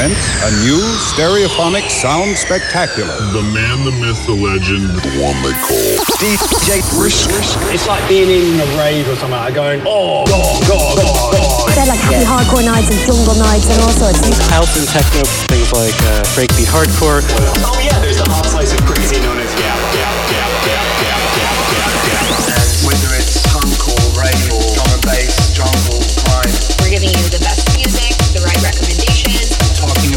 presents a new stereophonic sound spectacular. The man, the myth, the legend, the one they call DJ Brisk. It's like being in a rave or something, like going, oh, God, God, God, God. They're like happy hardcore nights and jungle nights and all sorts. House and techno, things like uh, breakbeat hardcore. Oh, yeah, there's a hot slice of crazy known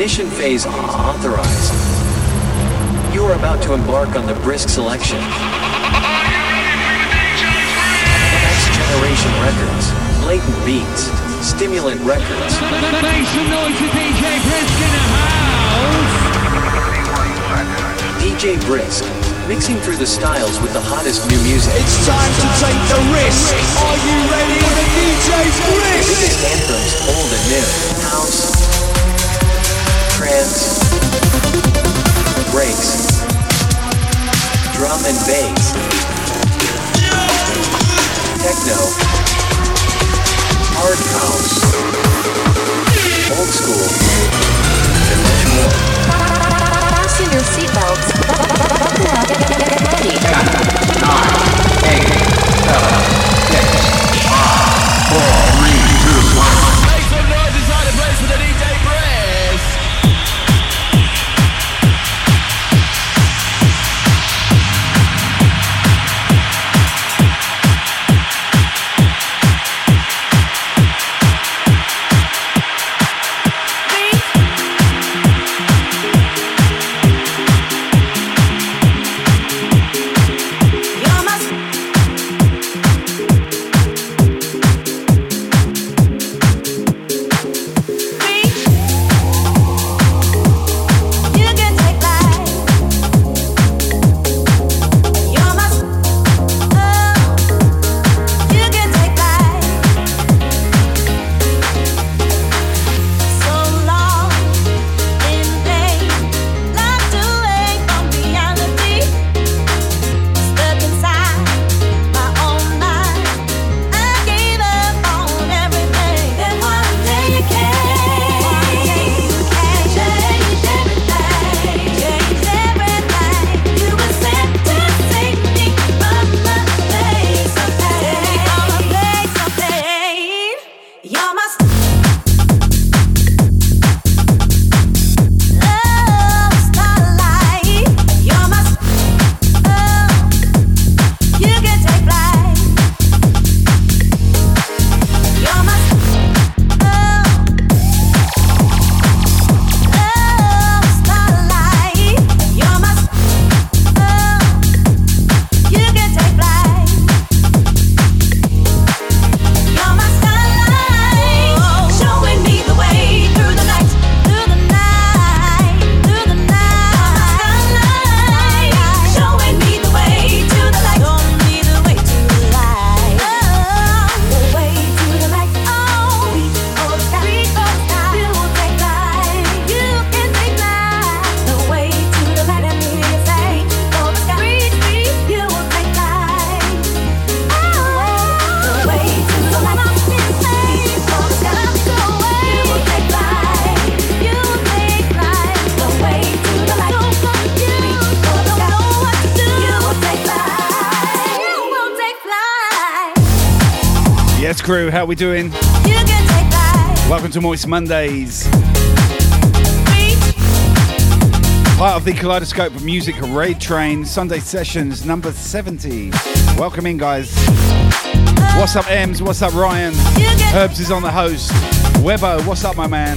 Ignition phase authorized. You are about to embark on the brisk selection. Next generation records, blatant beats, stimulant records. Make some noise for DJ Brisk in the house. DJ Brisk, mixing through the styles with the hottest new music. It's time to take the risk. Are you ready for the DJ Brisk? Biggest anthems, old and new. House, trance, breaks, drum and bass, techno, hard house, old school, and much more. Fasten your seatbelts. Buckle up. Get, get, get ready. Make some crew, how we doing? You can take flight. Welcome to Moist Mondays. Part of the Kaleidoscope Music Raid Train Sunday Sessions number 70. Welcome in, guys. What's up, Ems? What's up, Ryan? Herbs is on the host. Webbo, what's up, my man?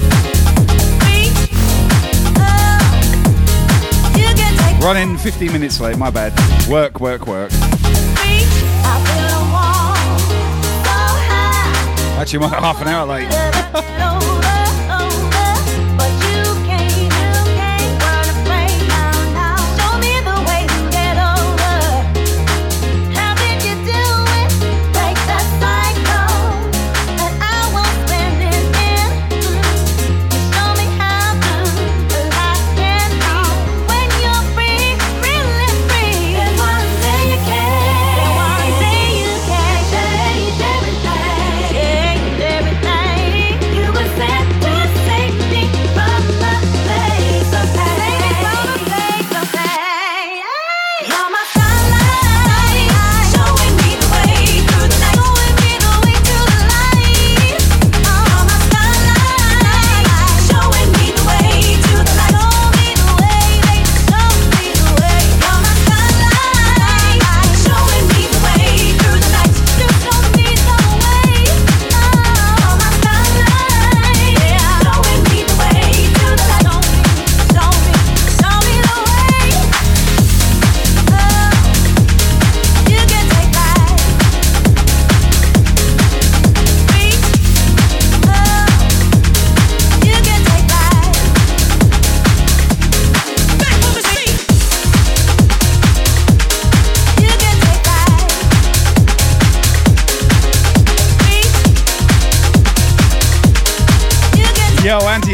Running 15 minutes late, my bad. Work, work, work. Ótima, Rafa, né? Aí.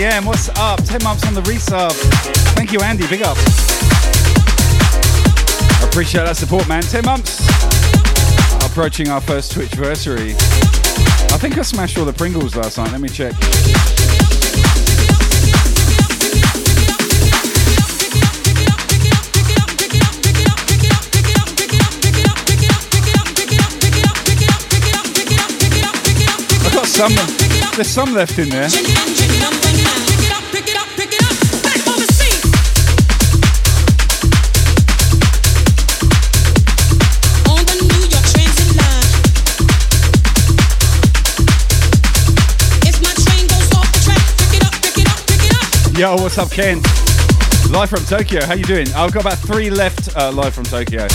Yo, Andy M, what's up? 10 months on the resub. Thank you, Andy. Big up. Appreciate that support, man. 10 months. Approaching our first Twitch anniversary. I think I smashed all the Pringles last night. Let me check. Some. There's some left in there. Yo, what's up, Ken? Live from Tokyo. How you doing? I've got about three left uh, live from Tokyo.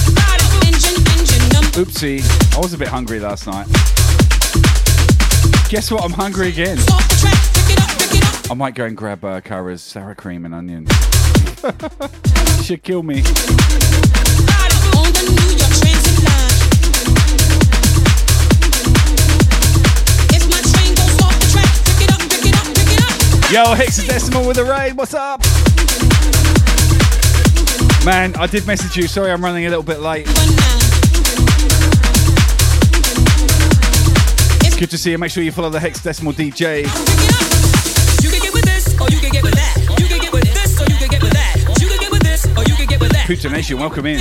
Oopsie, I was a bit hungry last night. Guess what? I'm hungry again. I might go and grab uh, Kara's sour cream and onion. Should kill me. Yo, Hexadecimal with a raid, what's up? Man, I did message you. Sorry I'm running a little bit late. It's good to see you. Make sure you follow the Hexadecimal DJ. Cooter Nation, welcome in.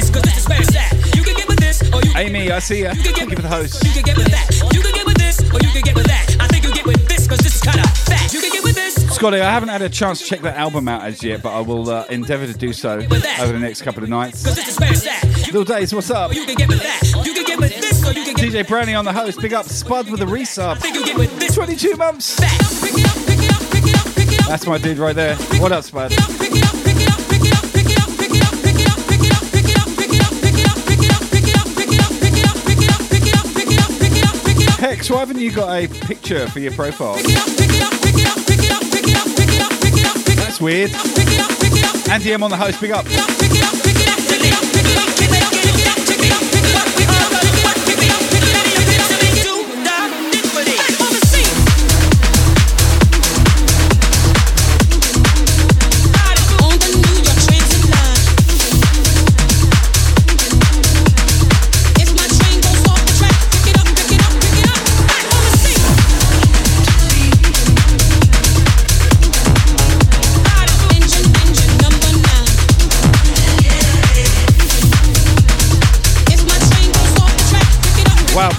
Amy, I see ya. Thank you for the host. You can get with that. You can get with this, or you can get with that. I think you get with this, cause this is kinda fat. You can get Scotty, I haven't had a chance to check that album out as yet, but I will uh, endeavour to do so over the next couple of nights. Little Days, what's up? DJ Brownie on the host. Big up Spud with a resub. 22 months. That's my dude right there. What up, Spud? Hex, why haven't you got a picture for your profile? That's weird. Andy M on the host. Big up.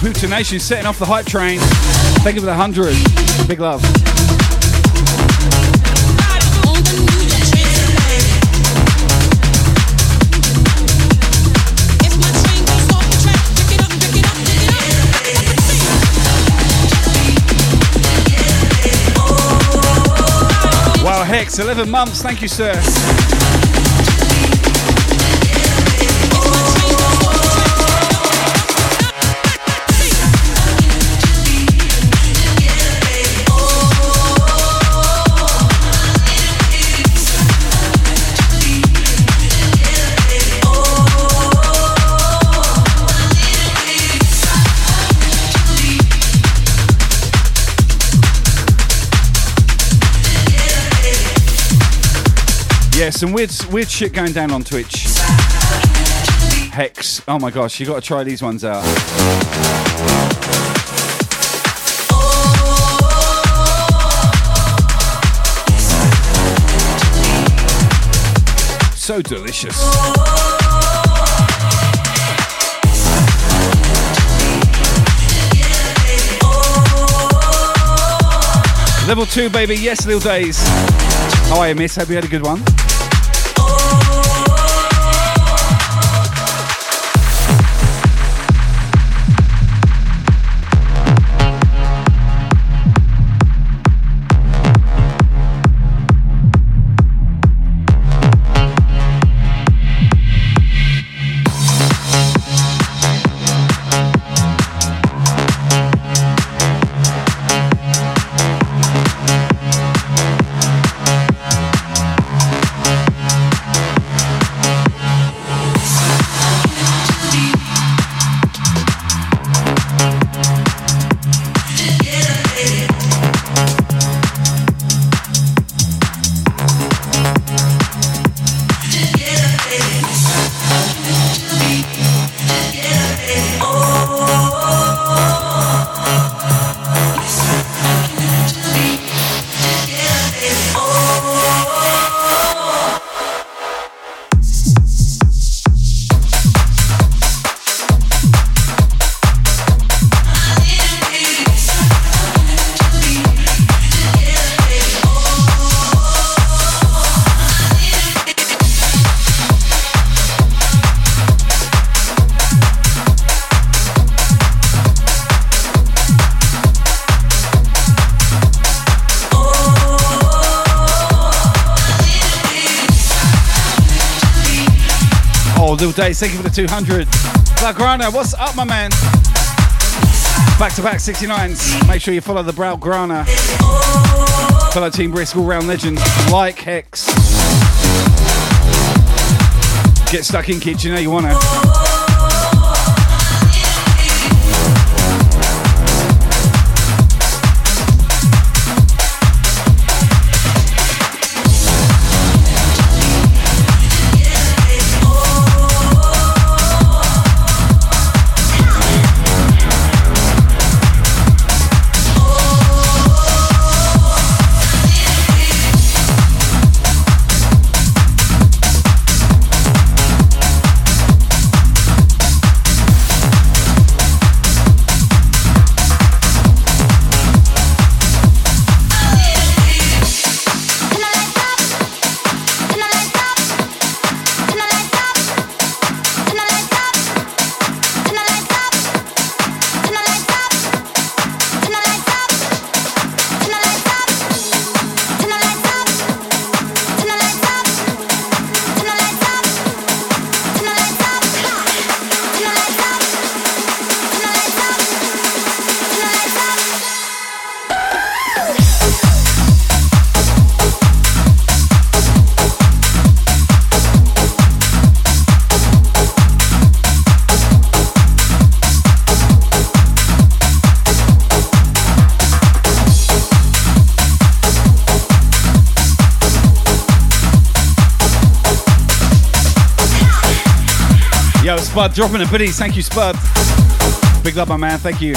Pootination setting off the hype train. Thank you for the 100. Big love. Wow, Hex, 11 months. Thank you, sir. Yeah, some weird, weird shit going down on Twitch. Hex. Oh my gosh, you got to try these ones out. So delicious. Level two, baby. Yes, little days. How are you, miss? Hope you had a good one. Days, thank you for the 200. Blaugrana, what's up, my man? Back to back 69s. Make sure you follow the Blaugrana. Fellow Team Brisk all round legend, like Hex. Get stuck in, kids, you you wanna. Spud, dropping a biddies. Thank you, Spud. Big love, my man. Thank you.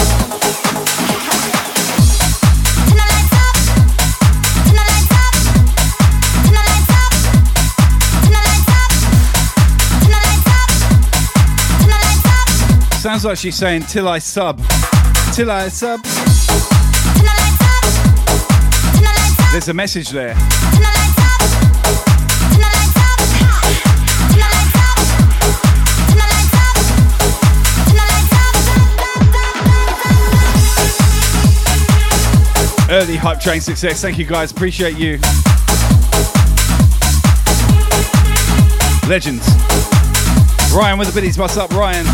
Sounds like she's saying, till I sub. Till I sub. There's a message there. Early Hype Train success. Thank you guys. Appreciate you. Legends. Ryan with the biddies. What's up, Ryan?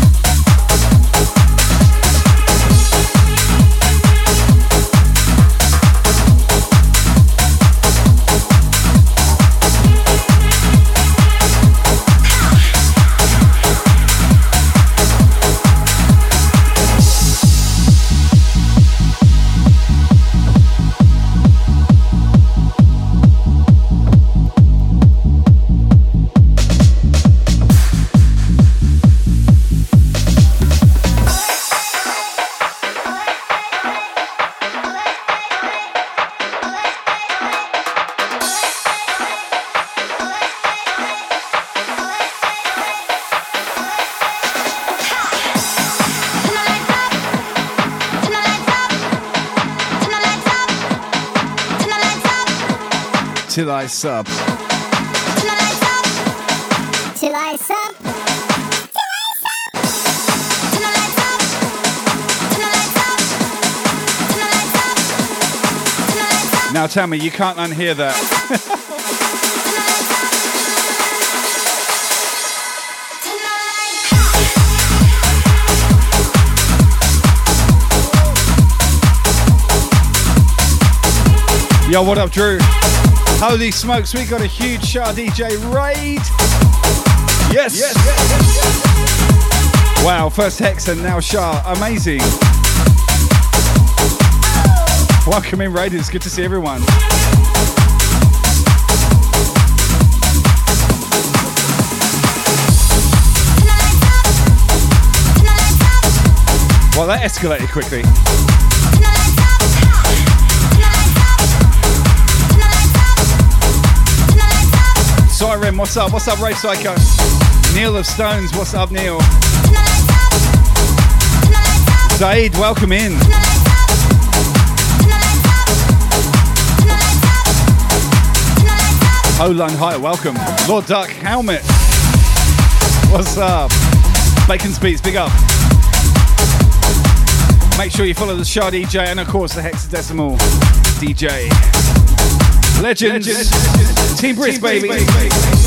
Till. Till. Now tell me, you can't unhear that. Yo, what up, Drew? Holy smokes, we got a huge Shah DJ raid. Yes. yes. Wow, first Hex and now Shah. Amazing. Welcome in, Raiders. Good to see everyone. Well, that escalated quickly. Siren, what's up? What's up, Ray Psycho? Neil of Stones, what's up, Neil? Zaid, welcome in. Holung, hi, welcome. Lord Dark, Helmet. What's up? Bacon Speeds, big up. Make sure you follow the Shah DJ and, of course, the Hexadecimal DJ. Legends. Legends. Team Brisk, baby.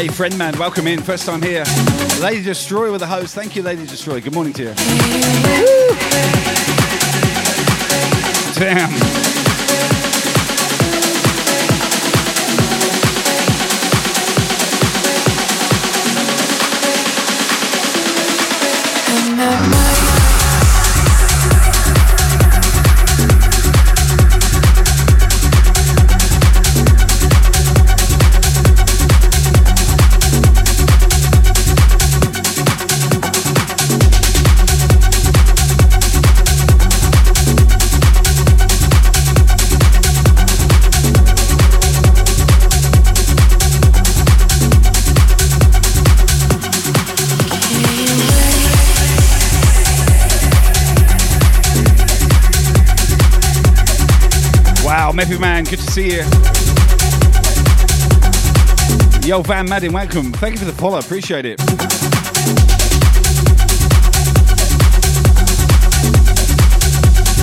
Hey, friend man, welcome in. First time here. Lady Destroy with the host. Thank you, Lady Destroy. Good morning to you. Damn. Wow, Man, good to see you. Yo, Van Madden, welcome. Thank you for the follow, appreciate it.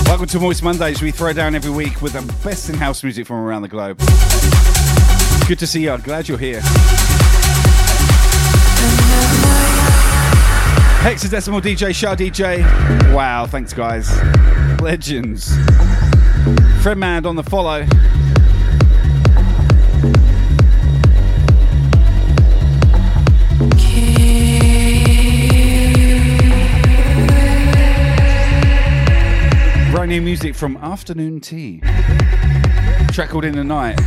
Welcome to Moist Mondays. We throw down every week with the best in house music from around the globe. Good to see you. I'm glad you're here. Hexadecimal DJ, Shah DJ. Wow, thanks, guys. Legends. Fredman on the follow. Brand new music from Afternoon Tea. Track called In the Night.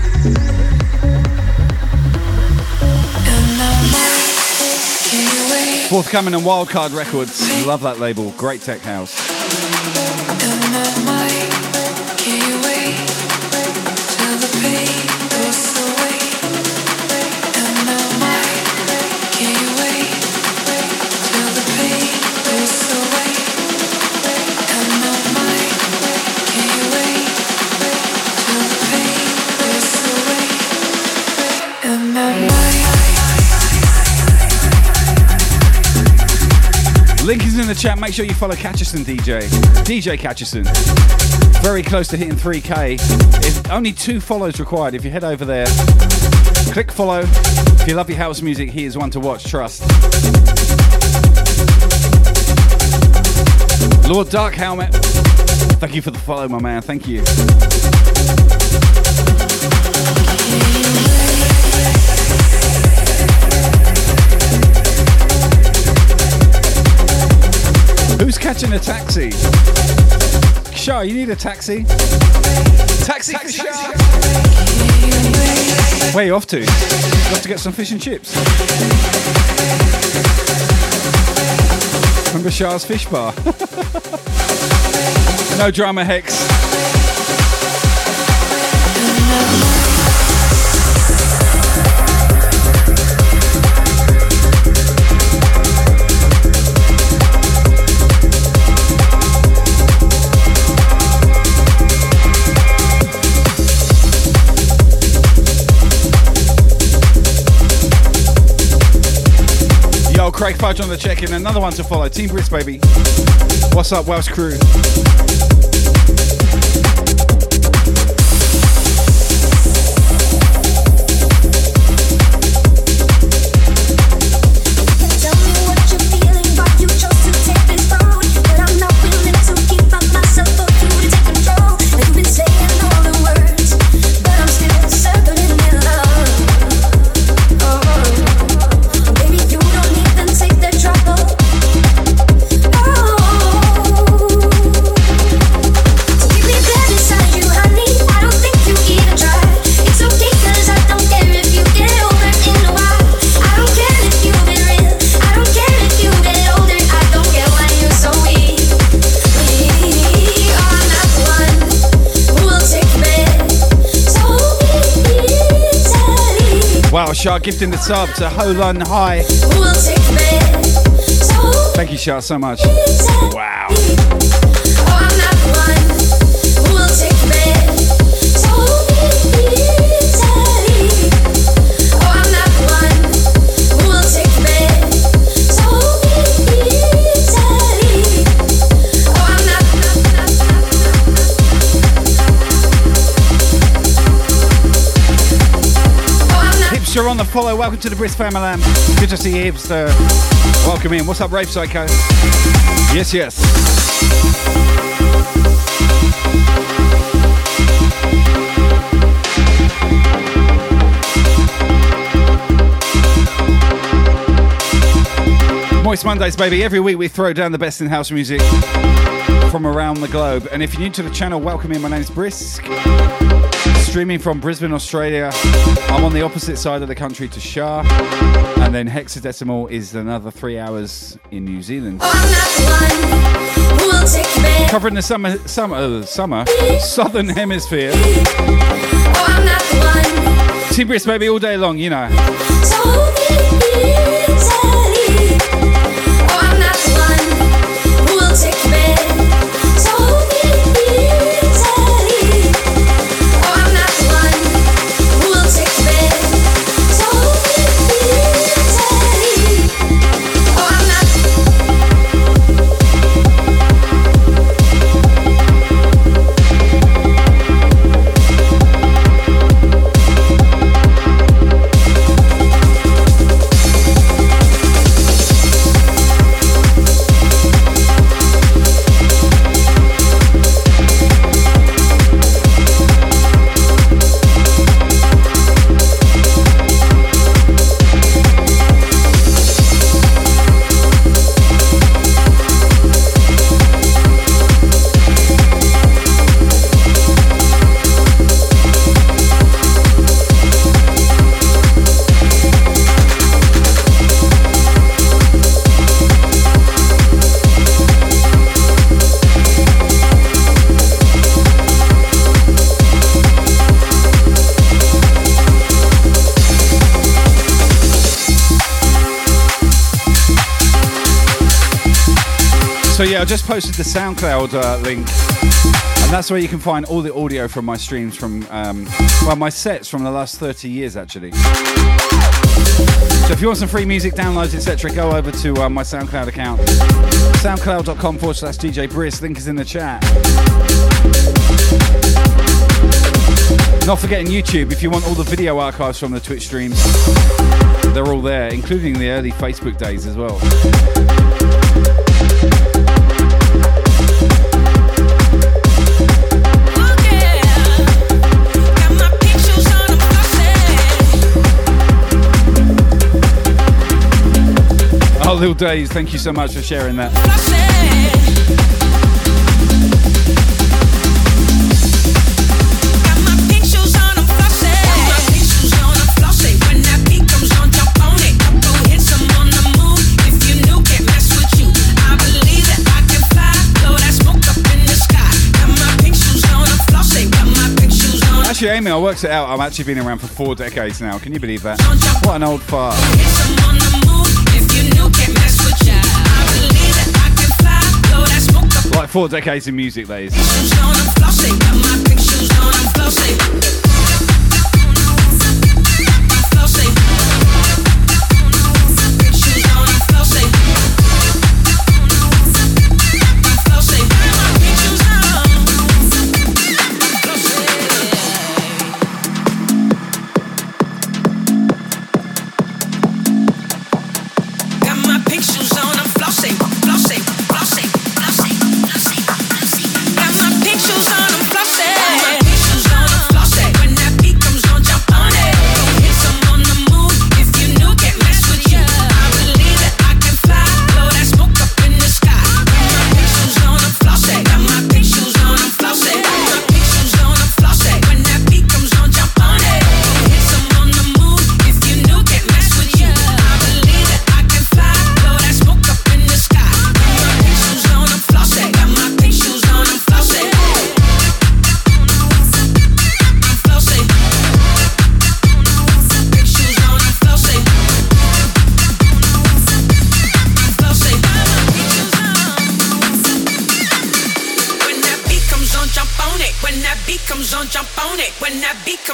Forthcoming on Wildcard Records. Love that label. Great tech house. The chat. Make sure you follow Catcherson DJ. DJ Catcherson. Very close to hitting 3K. If, only two follows required. If you head over there, click follow. If you love your house music, he is one to watch. Trust. Lord Dark Helmet. Thank you for the follow, my man. Thank you. Who's catching a taxi? Shah, you need a taxi? Taxi, for Shah. Where you off to? You off to get some fish and chips? Remember Shah's fish bar? no drama, Hex. Craig Fudge on the check-in. Another one to follow. Team Brisk, baby. What's up, Welsh crew? Shah gifting the sub to Holan High. Who will take your bed so Thank you, Shah, so much. Wow. The follow. Welcome to the Brisk Family. Good to see you, Hipster. Welcome in. What's up, Ray Psycho? Yes, yes. Moist Mondays, baby. Every week we throw down the best in house music from around the globe. And if you're new to the channel, welcome in. My name's Brisk. Streaming from Brisbane, Australia. I'm on the opposite side of the country to Shah. And then Hexadecimal is another three hours in New Zealand. Who will take your bed? Covering the summer, summer, uh, summer, southern hemisphere. Oh, I'm not the one Team Brisk, baby, all day long, you know. so I just posted the SoundCloud uh, link, and that's where you can find all the audio from my streams from, um, well, my sets from the last 30 years actually. So if you want some free music, downloads, etc., go over to uh, my SoundCloud account. SoundCloud.com forward slash DJ Brisk. Link is in the chat. Not forgetting YouTube, if you want all the video archives from the Twitch streams, they're all there, including the early Facebook days as well. Lil Days, thank you so much for sharing that. Actually, Amy, I worked it out. I've actually been around for four decades now. Can you believe that? What an old fart. Four decades in music, that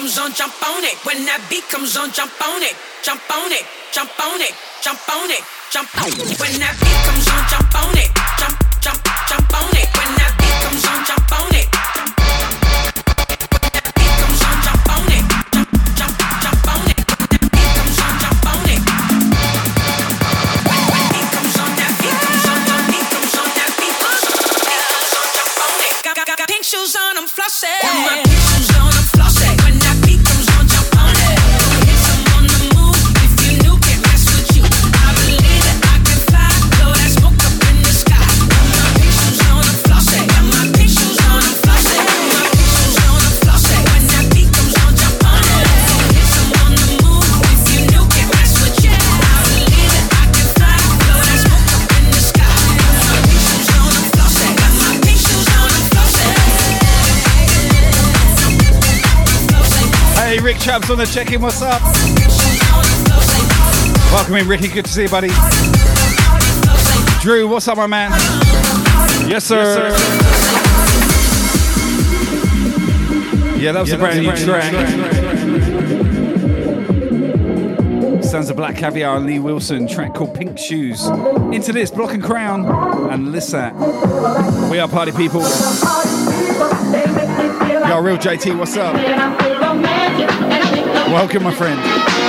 comes on, jump on it. When that beat comes on, jump on it. Jump on it. Jump on it. Jump on it. Jump on it. When that beat comes on, jump on it. Jump, Chaps on the check-in. What's up? Welcome in, Ricky. Good to see you, buddy. Drew, what's up, my man? Yes, sir. Yeah, that was a brand new track. Sounds of Black Caviar and Lee Wilson, track called Pink Shoes. Into this, Block and Crown and Lissat. We are party people. Yo, real JT, what's up? Welcome, my friend.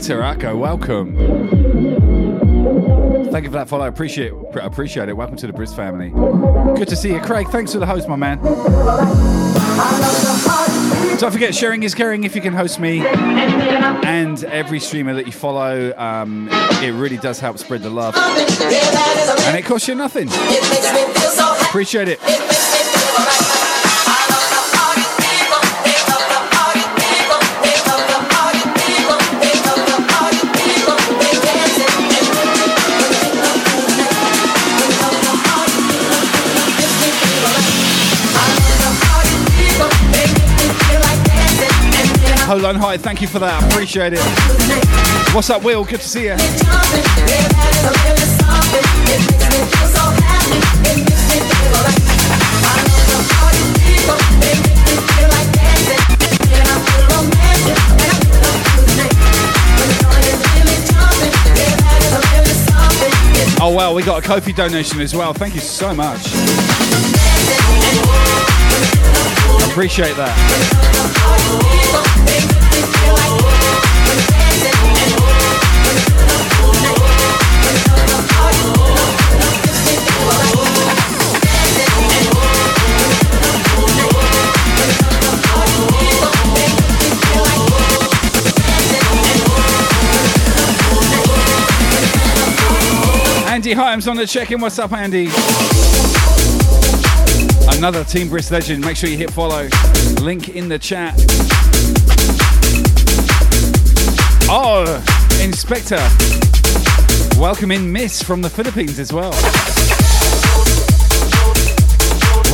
Inspector Akko, welcome. Thank you for that follow. Appreciate appreciate it. Welcome to the Brisk family. Good to see you, Craig. Thanks for the host, my man. Don't forget, sharing is caring. If you can host me and every streamer that you follow, um, it really does help spread the love, and it costs you nothing. Appreciate it. Hold on, hi, thank you for that. Appreciate it. What's up, Will? Good to see you. Oh wow, we got a Ko-fi donation as well. Thank you so much. Appreciate that. Andy Hyams on the check-in. What's up, Andy? Another Team Brisk legend. Make sure you hit follow. Link in the chat. Oh, Inspector. Welcome in Miss from the Philippines as well.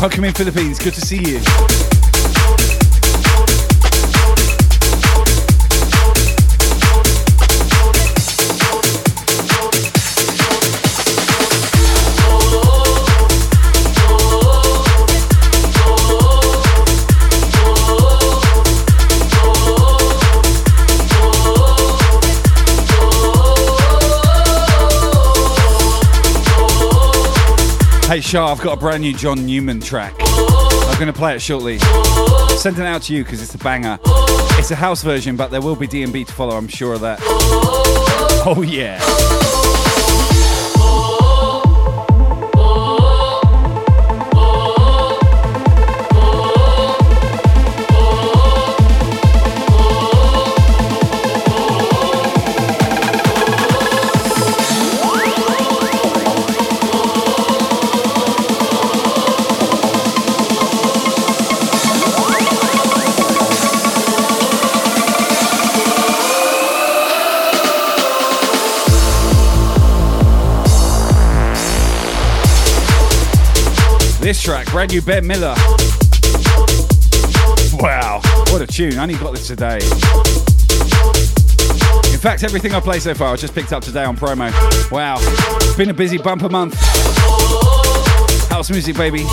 Welcome in Philippines. Good to see you. Hey Shah, I've got a brand new John Newman track. I'm going to play it shortly. Send it out to you because it's a banger. It's a house version, but there will be D&B to follow. I'm sure of that. Oh yeah. Brand new Ben Miller. Wow, what a tune. I only got this today. In fact, everything I play so far, I just picked up today on promo. Wow, it's been a busy bumper month. House music, baby.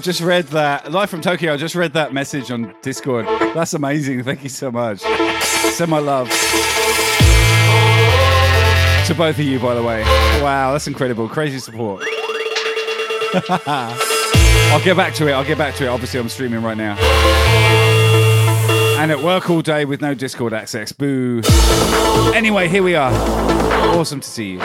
Just read that. Live from Tokyo, I just read that message on Discord. That's amazing. Thank you so much. Send my love. To both of you, by the way. Wow, that's incredible. Crazy support. I'll get back to it. I'll get back to it. Obviously, I'm streaming right now. And at work all day with no Discord access. Boo. Anyway, here we are. Awesome to see you.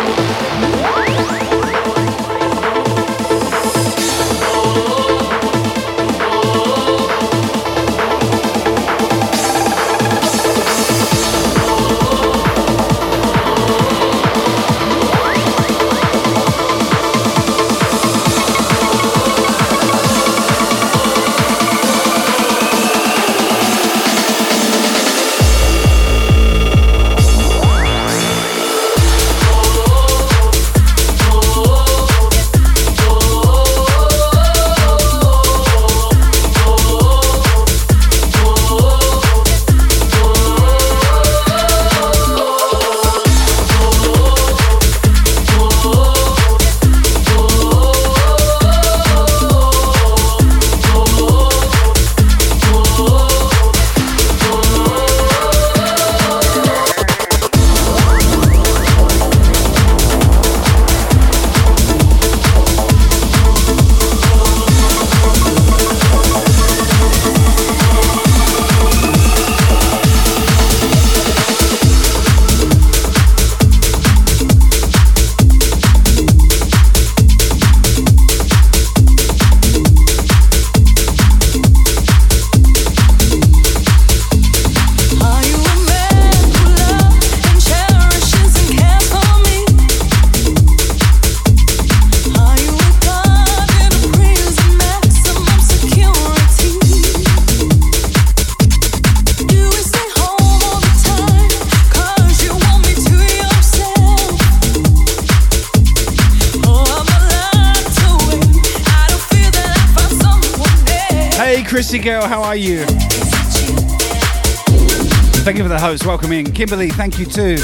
Kimberly, thank you too.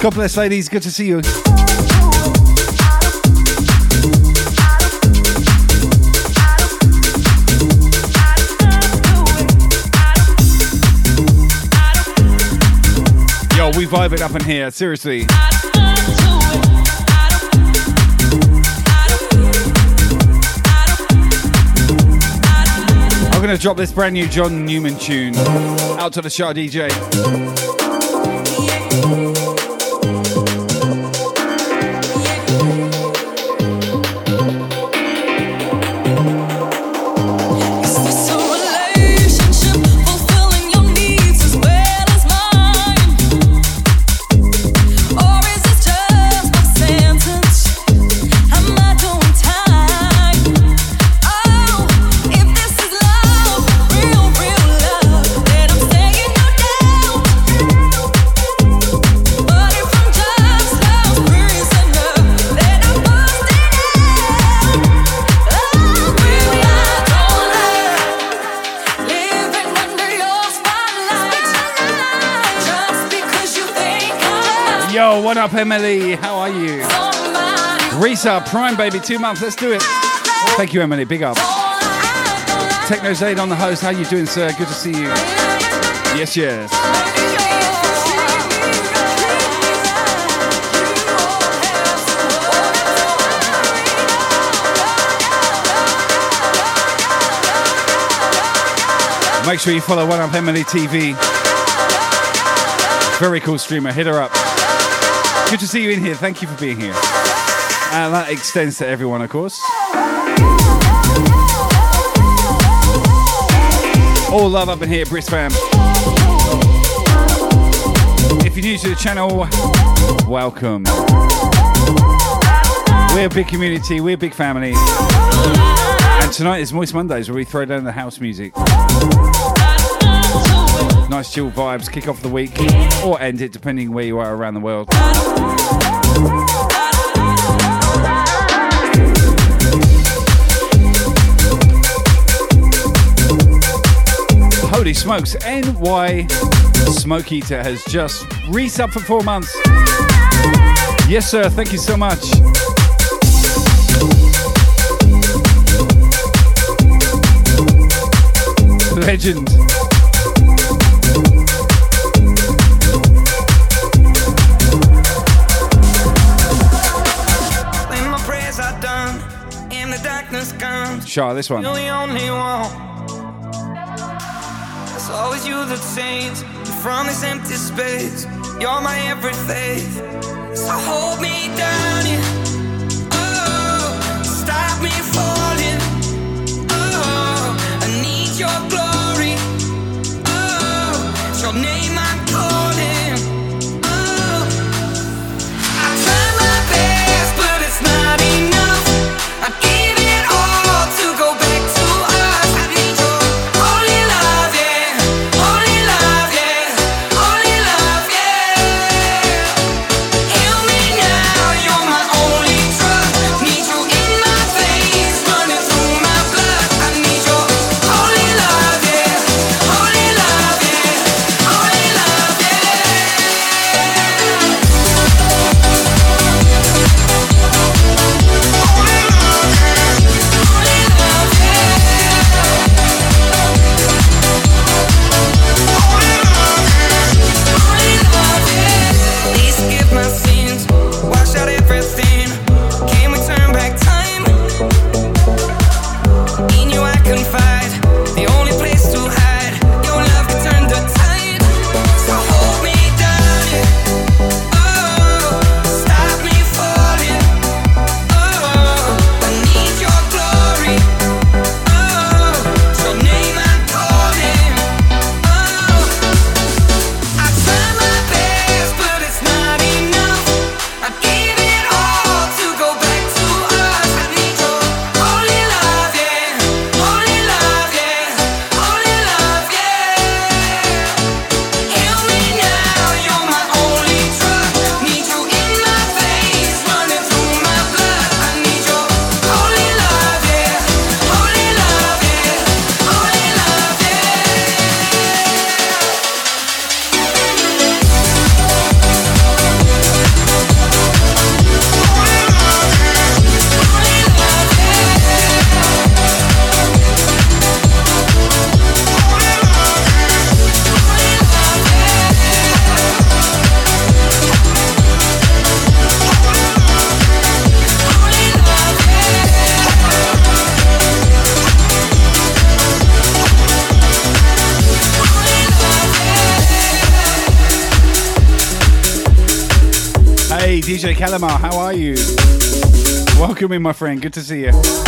God bless, ladies. Good to see you. Yo, we vibing up in here, seriously. I'm gonna drop this brand new John Newman tune out to the shot DJ. Emily? How are you? Risa, Prime Baby, two months. Let's do it. Thank you, Emily. Big up. Techno Zaid on the host. How you doing, sir? Good to see you. Yes, yes. Make sure you follow One Up Emily TV. Very cool streamer. Hit her up. Good to see you in here. Thank you for being here. And that extends to everyone, of course. All love up in here, Brisk fam. If you're new to the channel, welcome. We're a big community, we're a big family. And tonight is Moist Mondays where we throw down the house music. Nice chill vibes, kick off the week or end it depending where you are around the world. Holy smokes, NY Smoke Eater has just resubbed for four months. Yes, sir, thank you so much. Legend. Shah, this one. you're the only one. It's always you that me from this empty space. You're my everything. So hold me down, yeah. Oh. Oh, your glory. Oh, your name In, my friend. Good to see you.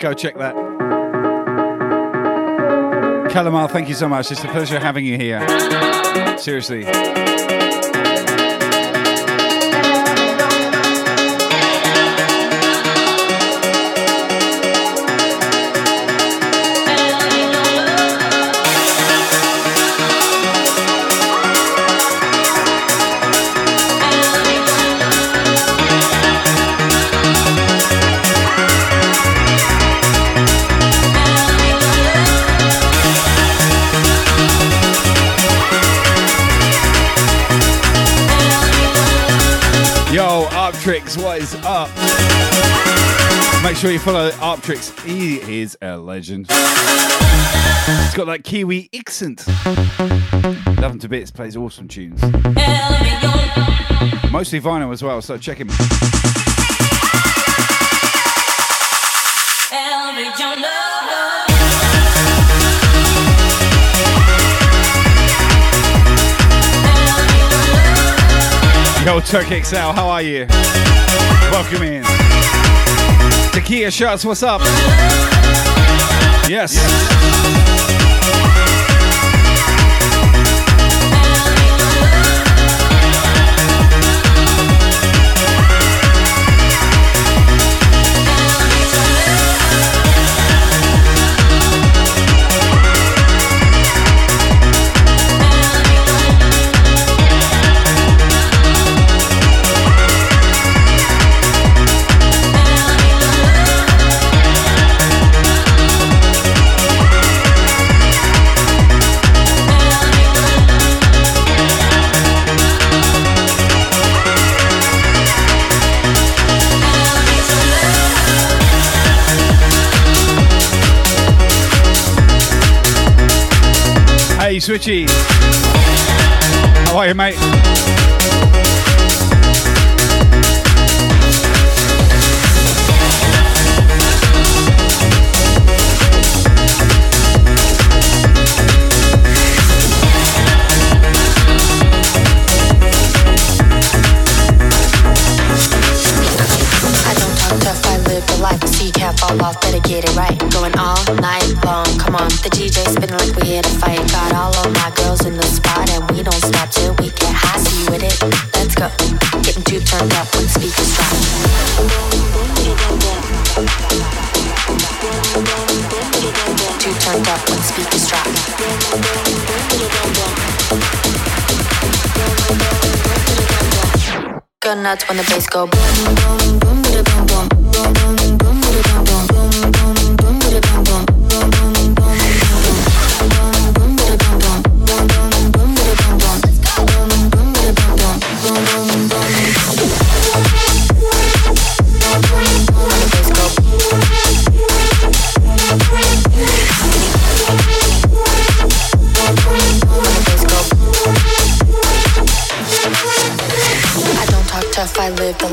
Go check that. Calamar, thank you so much. It's a pleasure having you here. Seriously. Arptrix, what is up? Make sure you follow Arptrix. He is a legend. He's got that Kiwi accent. Love him to bits, plays awesome tunes. Mostly vinyl as well, so check him. Yo, Turk XL, how are you? Welcome in. Takia Shots, what's up? Yes. Hey, Switchy. How are you, mate? life, can't fall off, better get it right. Going all night long, come on, the DJ spinning like we hit nuts when the bass go boom, boom, boom, boom, boom, boom.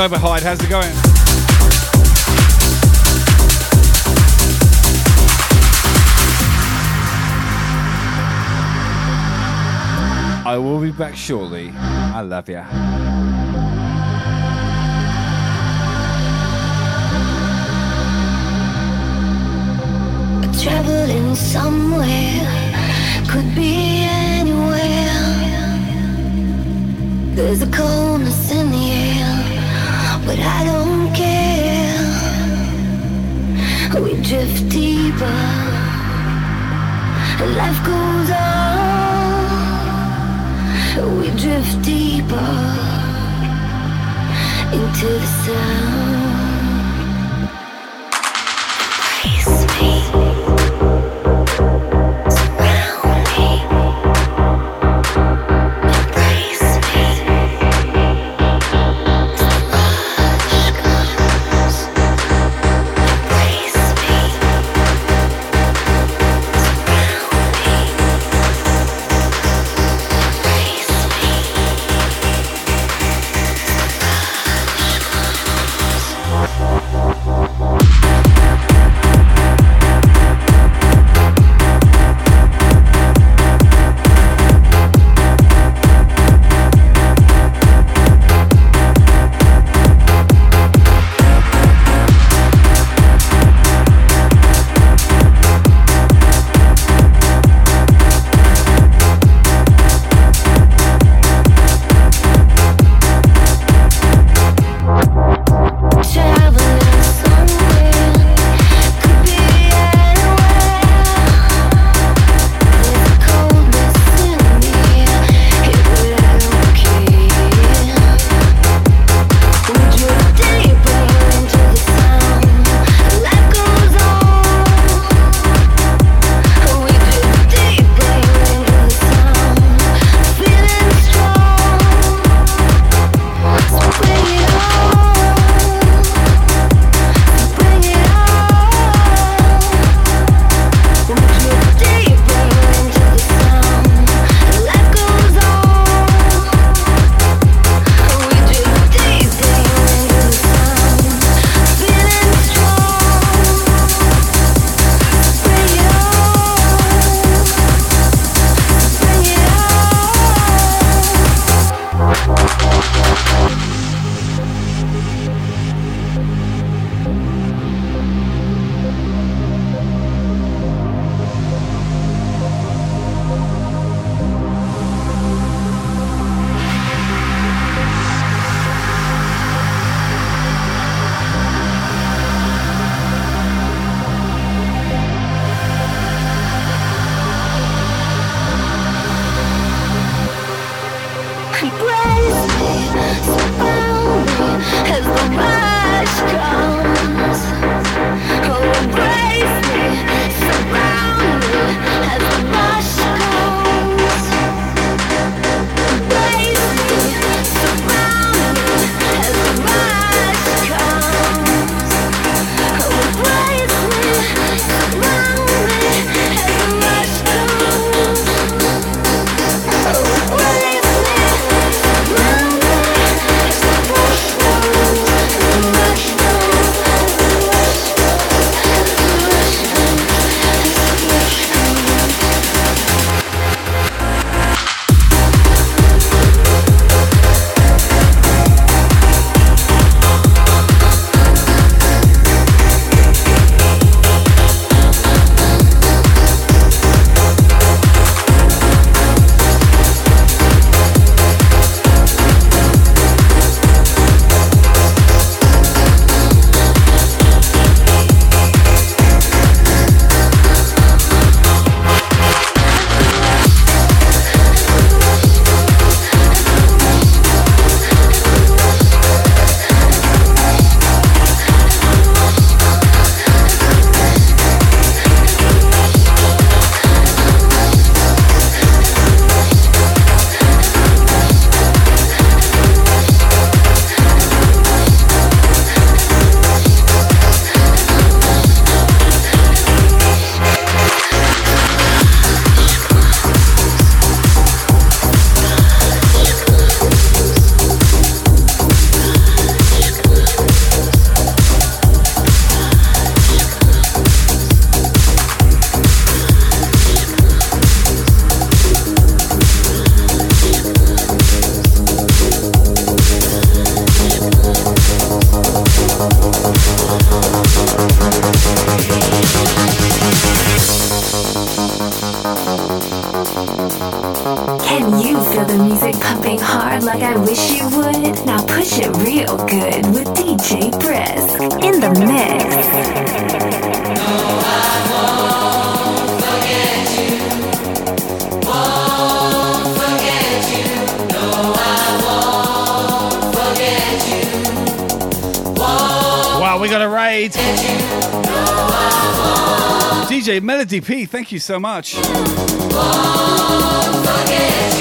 Hey, Soberhide, how's it going? I will be back shortly. I love ya. Traveling somewhere, could be anywhere. There's a but I don't care. We drift deeper, life goes on. We drift deeper into the sound. DJ Melody P, thank you so much.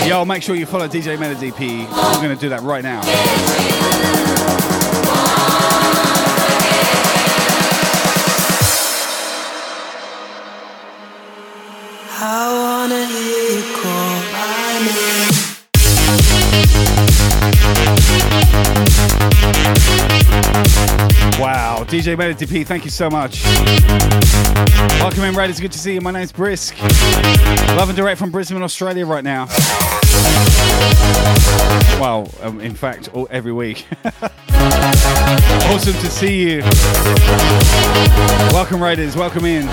Yo, make sure you follow DJ Melody. We're going to do that right now. Melody P, thank you so much. Welcome in, Raiders. Good to see you. My name's Brisk. Love and direct from Brisbane, Australia, right now. Well, um, in fact, all, every week. awesome to see you. Welcome, Raiders. Welcome in.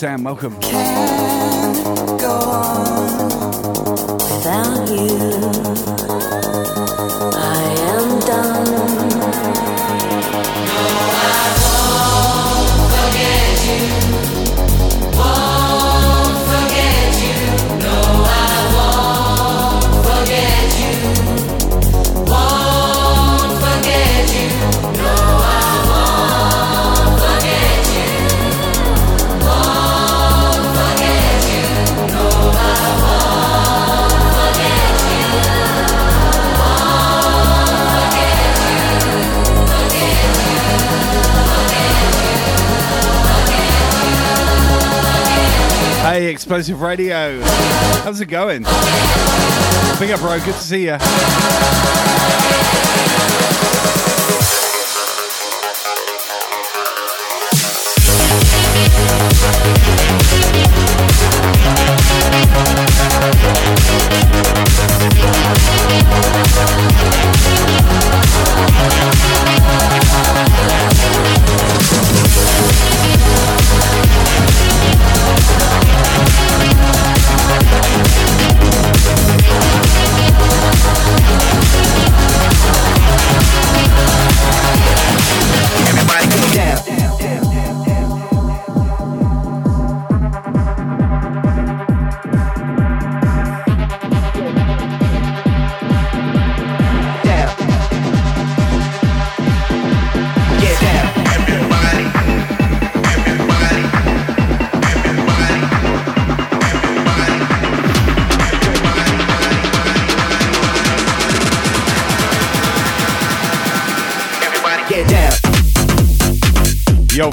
Sam, welcome. can't go on without you. Hey, Explosive Radio. How's it going? Big up, bro. Good to see you.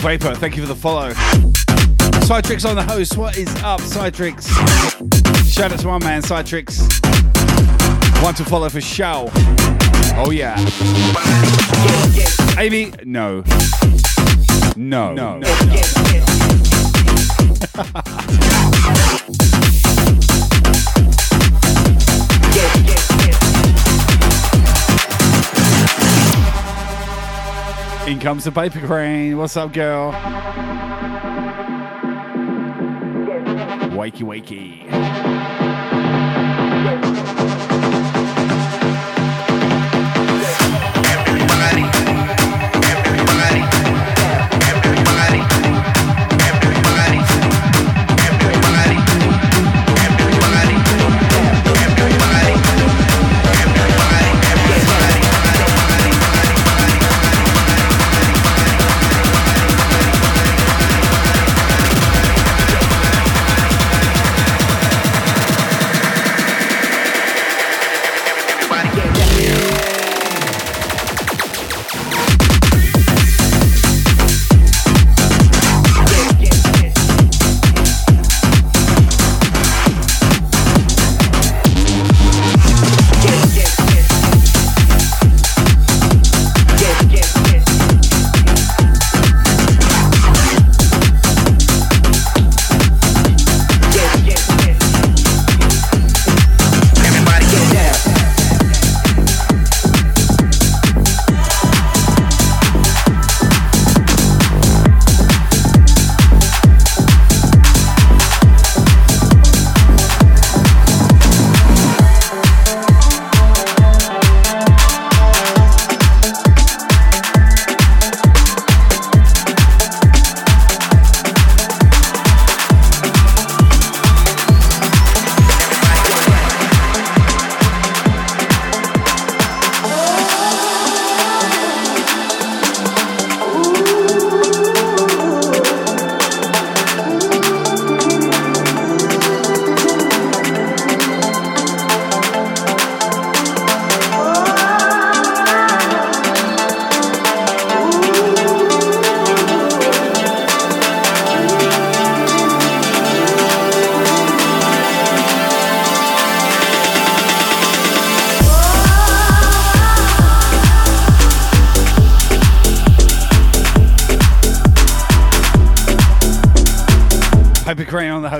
Vapor, thank you for the follow. Sidetrix on the host. What is up, Sidetrix? Shout out to my man, Sidetrix. One to follow for Shao. Oh, yeah. Amy, no. No. No. In comes the paper crane. What's up, girl? Wakey, wakey.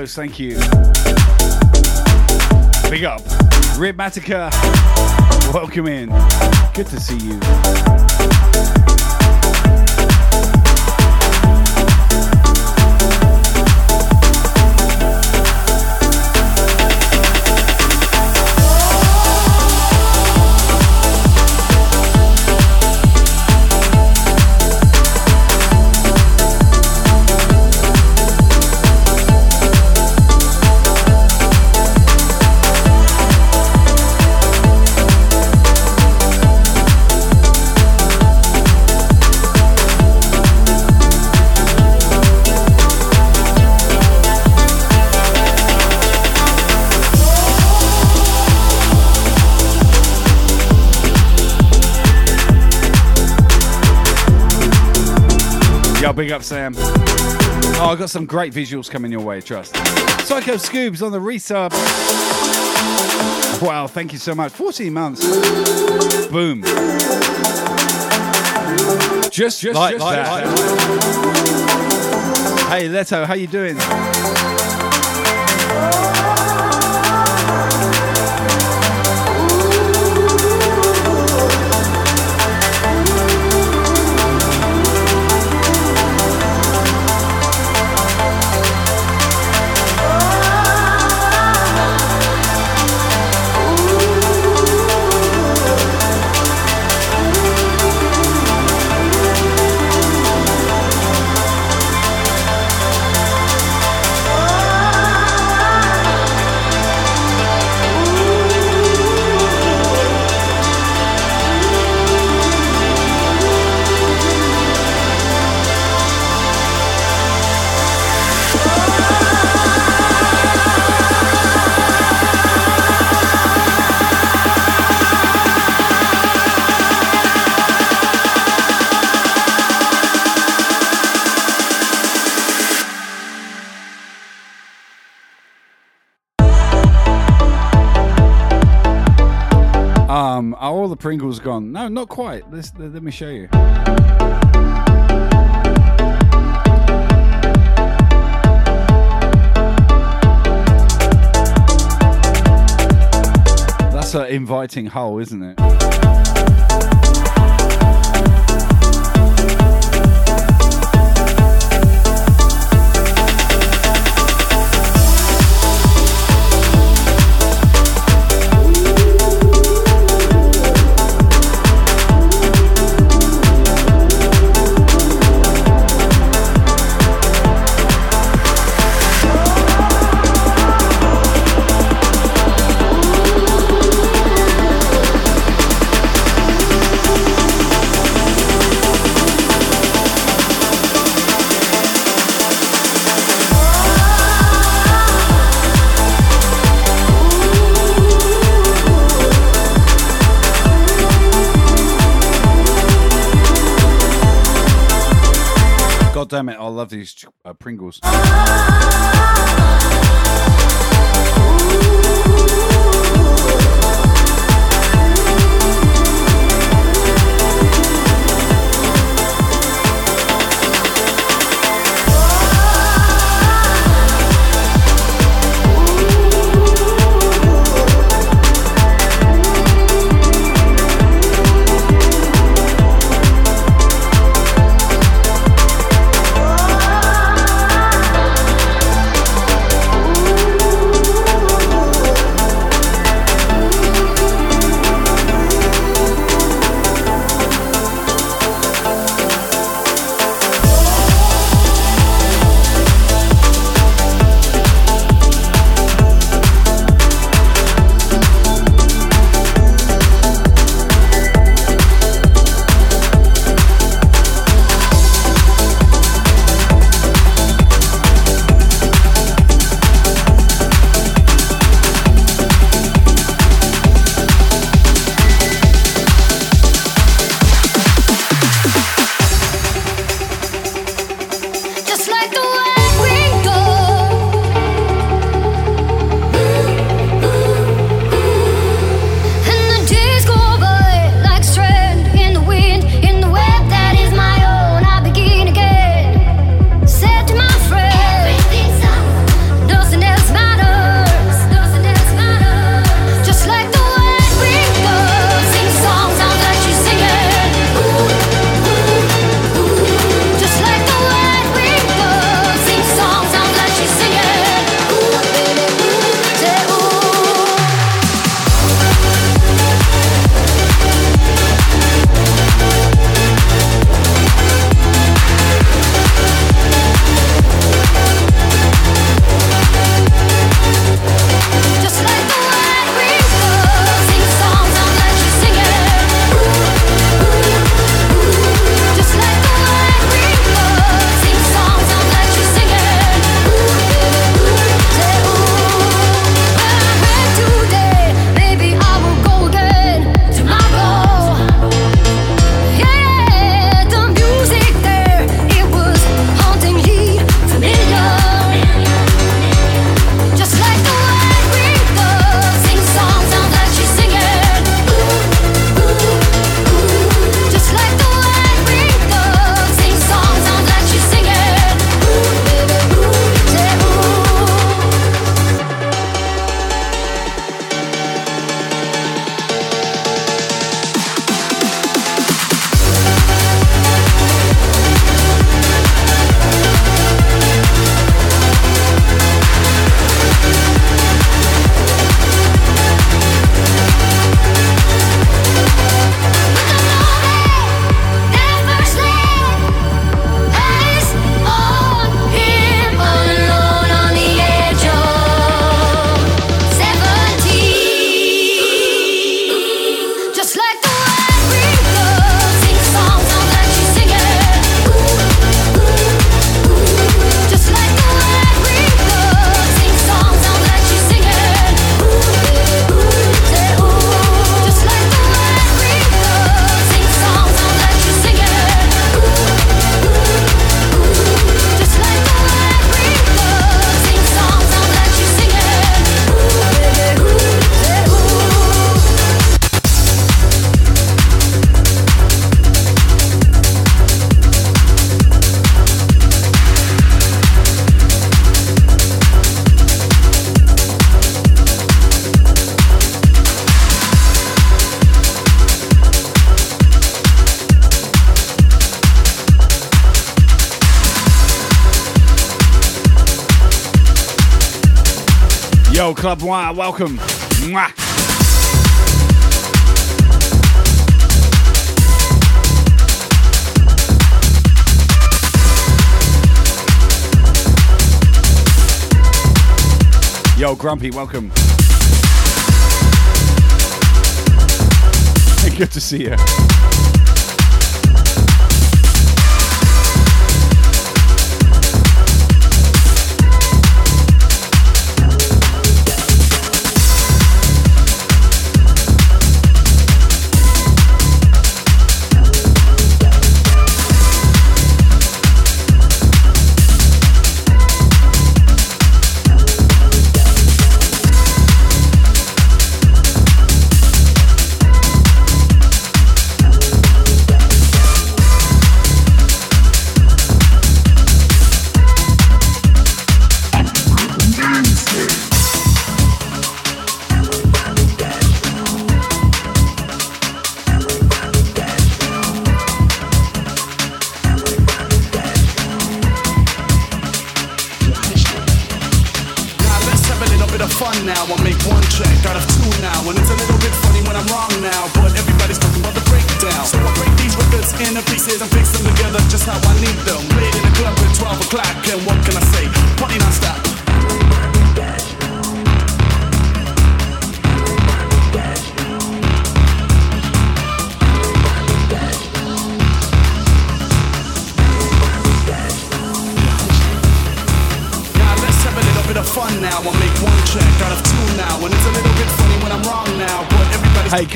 Host. Thank you. Big up. Ribmatica. Welcome in. Good to see you. Sam. Oh, I've got some great visuals coming your way, trust. Psycho Scoobs on the resub. Wow, thank you so much. 14 months. Boom. Just, just, Like- just like- that. Hey, Leto, how you doing? Pringles gone? No, not quite. Let's, let, let me show you. That's an inviting hole, isn't it? Love these uh, Pringles. Club Wire. Welcome. Mwah. Yo, Grumpy, welcome. Good to see you.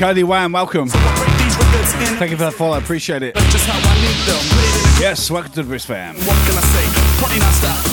Cody Wan, welcome. Thank you for the follow, I appreciate it. Yes, welcome to the Brisbane. What can I say?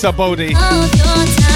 What's up, Bodie?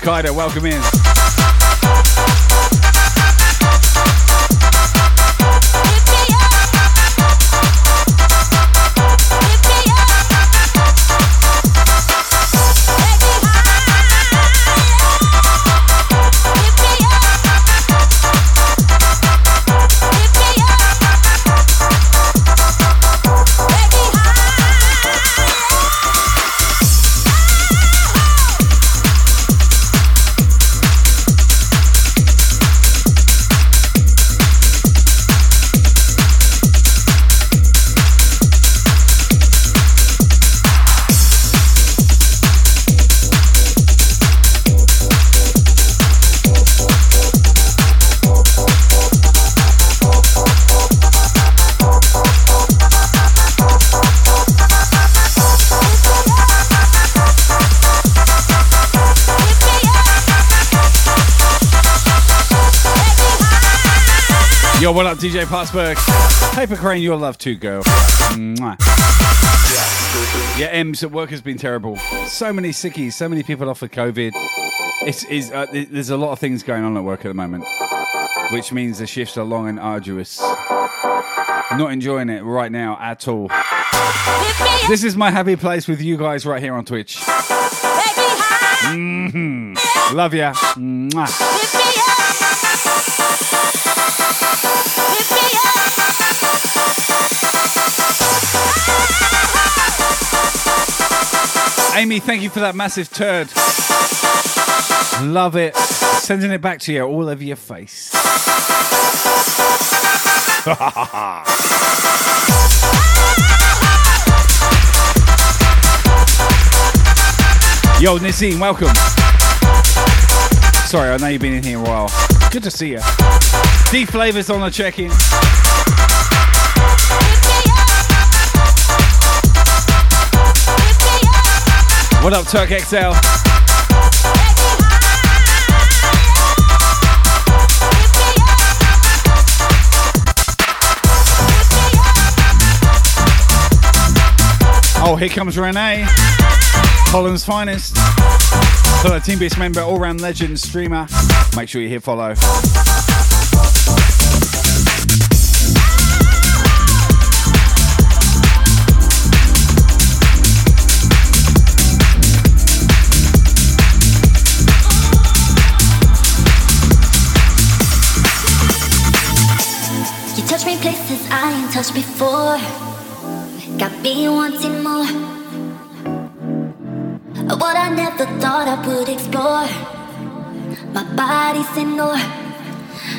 Kaido, welcome in. DJ Pottsburg? Paper Crane, your love too, girl. Mwah. Yeah, M's at work has been terrible. So many sickies, so many people off with COVID. It's, it's, uh, there's a lot of things going on at work at the moment, which means the shifts are long and arduous. Not enjoying it right now at all. This is my happy place with you guys right here on Twitch. hmm Love ya. Mwah. Amy, thank you for that massive turd. Love it. Sending it back to you all over your face. Yo, Nazim, welcome. Sorry, I know you've been in here a while. Good to see you. D Flavors on the check in. What up, Turk XL? Oh, here comes Renee, Holland's finest. Fellow Team Brisk member, all round legend, streamer. Make sure you hit follow. Touched before. Got me wanting more. What I never thought I would explore. My body's in no.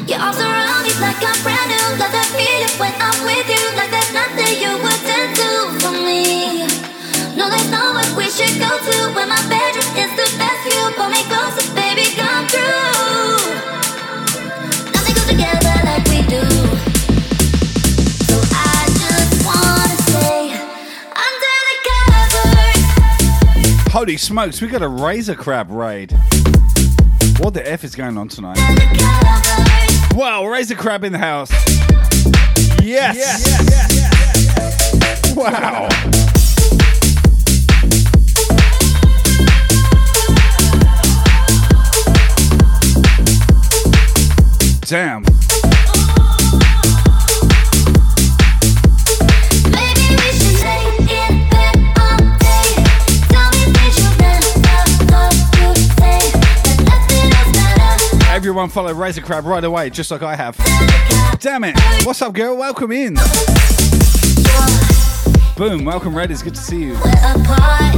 Your arms around me like I'm brand new. Love that feeling when I'm with you. Holy smokes, we got a razor crab raid. What the F is going on tonight? Wow, razor crab in the house. Yes. Yes. Yes. Yes. Wow. Damn. Everyone follow Razor Crab right away, just like I have. Damn it. What's up, girl? Welcome in. Boom. Welcome, Red. It's good to see you. apart.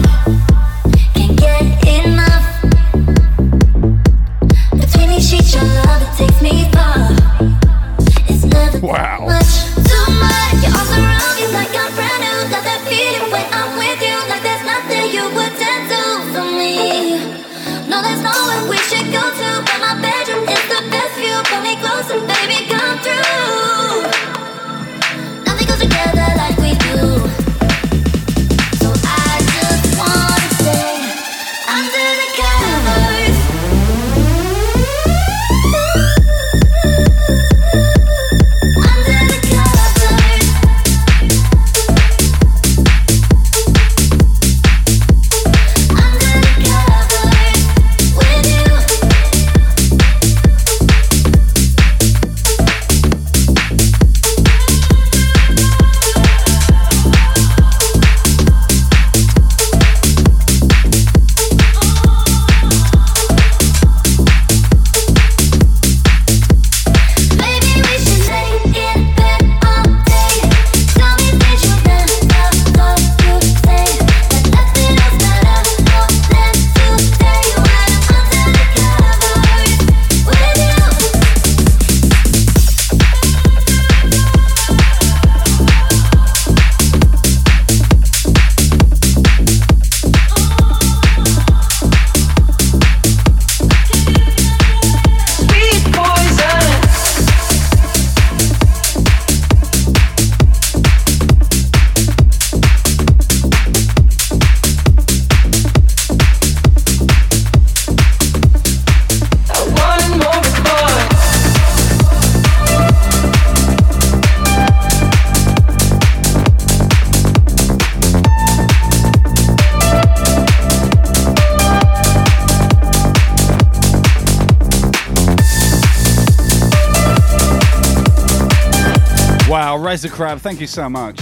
Crab, thank you so much.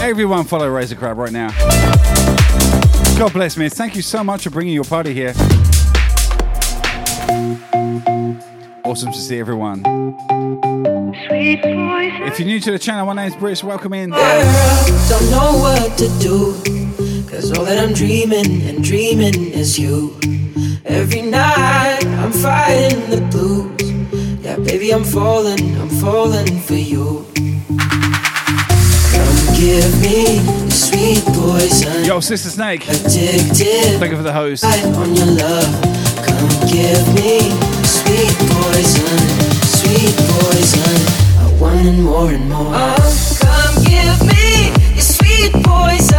Everyone follow Razor Crab right now. God bless me. Thank you so much for bringing your party here. Awesome to see everyone. If you're new to the channel, my name's Bruce. Welcome in. Don't know what to do. Cause all that I'm dreaming and dreaming is you. Every night I'm fighting the blues. Yeah, baby, I'm falling, I'm falling for you. Come give me sweet poison. Yo, Sister Snake. Addicted. Thank you for the host. on your love. Come give me sweet poison. Sweet poison. I want more and more. Oh, come give me your sweet poison.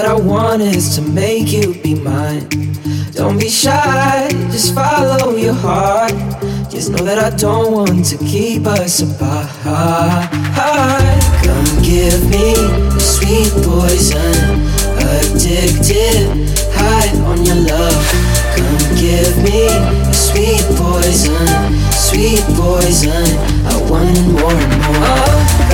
That I want is to make you be mine. Don't be shy, just follow your heart. Just know that I don't want to keep us apart. Come give me the sweet poison. Addicted, high on your love. Come give me the sweet poison. Sweet poison. I want more and more.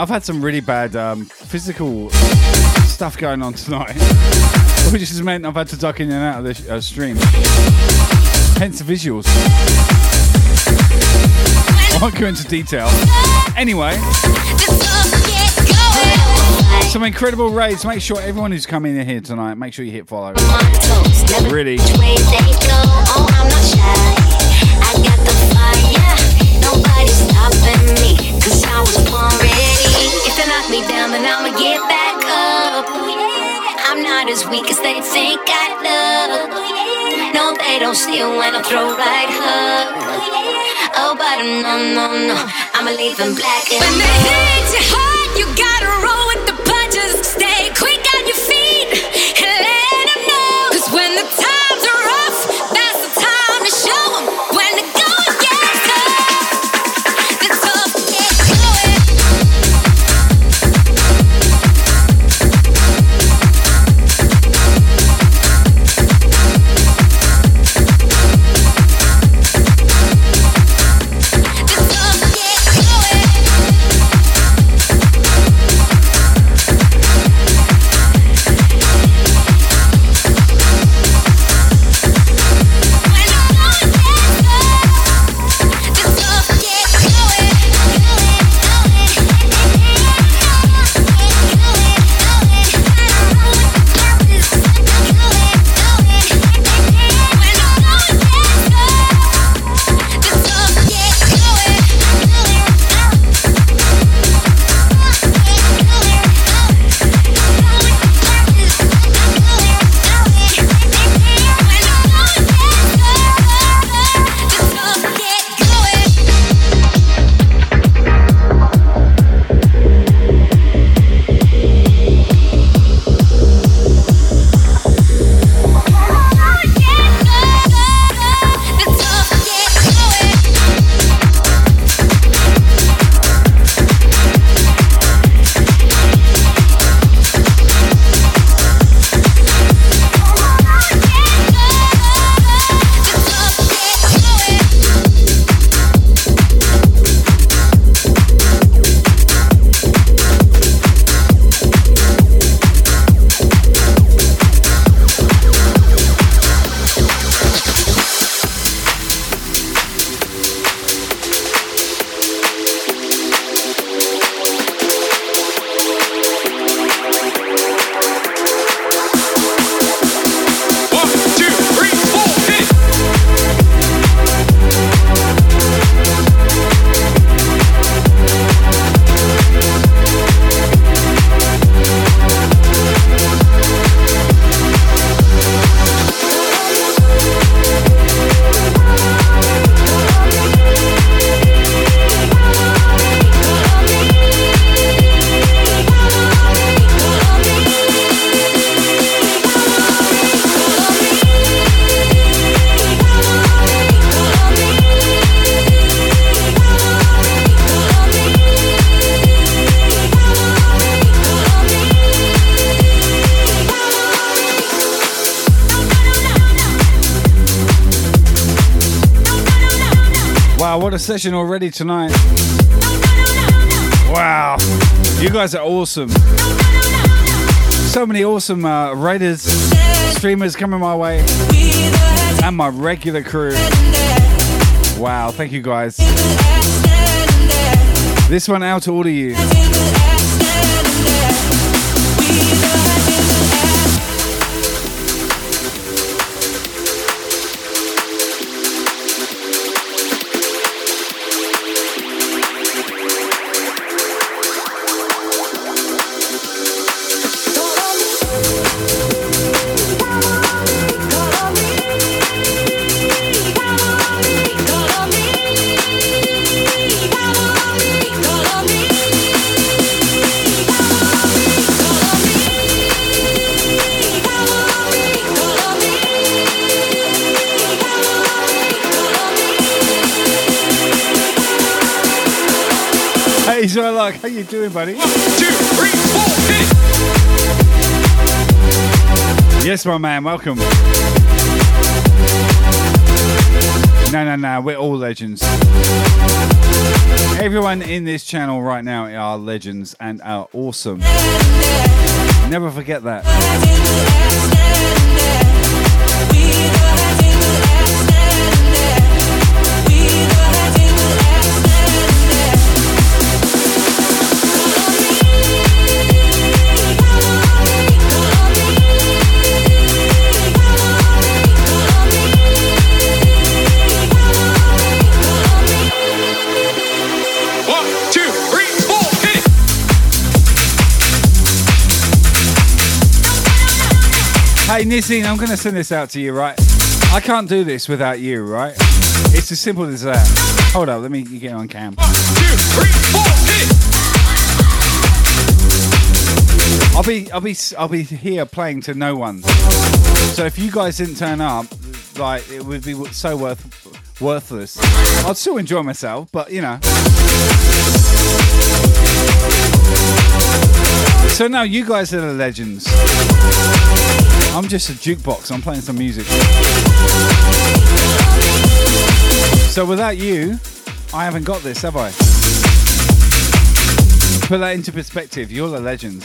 I've had some really bad um, physical stuff going on tonight, which has meant I've had to duck in and out of the uh, stream. Hence the visuals. I won't go into detail. Anyway, some incredible raids. Make sure everyone who's coming in here tonight, make sure you hit follow. Really. Me down, then I'ma get back up. Oh, I'm not as weak as they think I look. Oh, no, they don't see when I throw right hook. Oh, oh, but no, no, no, I'ma leave them black and When they hit you hard, you gotta roll a session already tonight. Wow, you guys are awesome. So many awesome uh, raiders, streamers coming my way, and my regular crew. Wow, thank you guys. This one out to all of you. How you doing, buddy? One, two, three, four! Yes, my man, welcome. No, no, no, we're all legends. Everyone in this channel right now are legends and are awesome. Never forget that. Hey, Nissin, I'm going to send this out to you, right? I can't do this without you, right? It's as simple as that. Hold up, let me get on cam. I'll be, I'll be, I'll be here playing to no one. So if you guys didn't turn up, like it would be so worth, worthless. I'd still enjoy myself, but you know. So now you guys are the legends. I'm just a jukebox. I'm playing some music. So without you, I haven't got this, have I? Put that into perspective. You're the legends.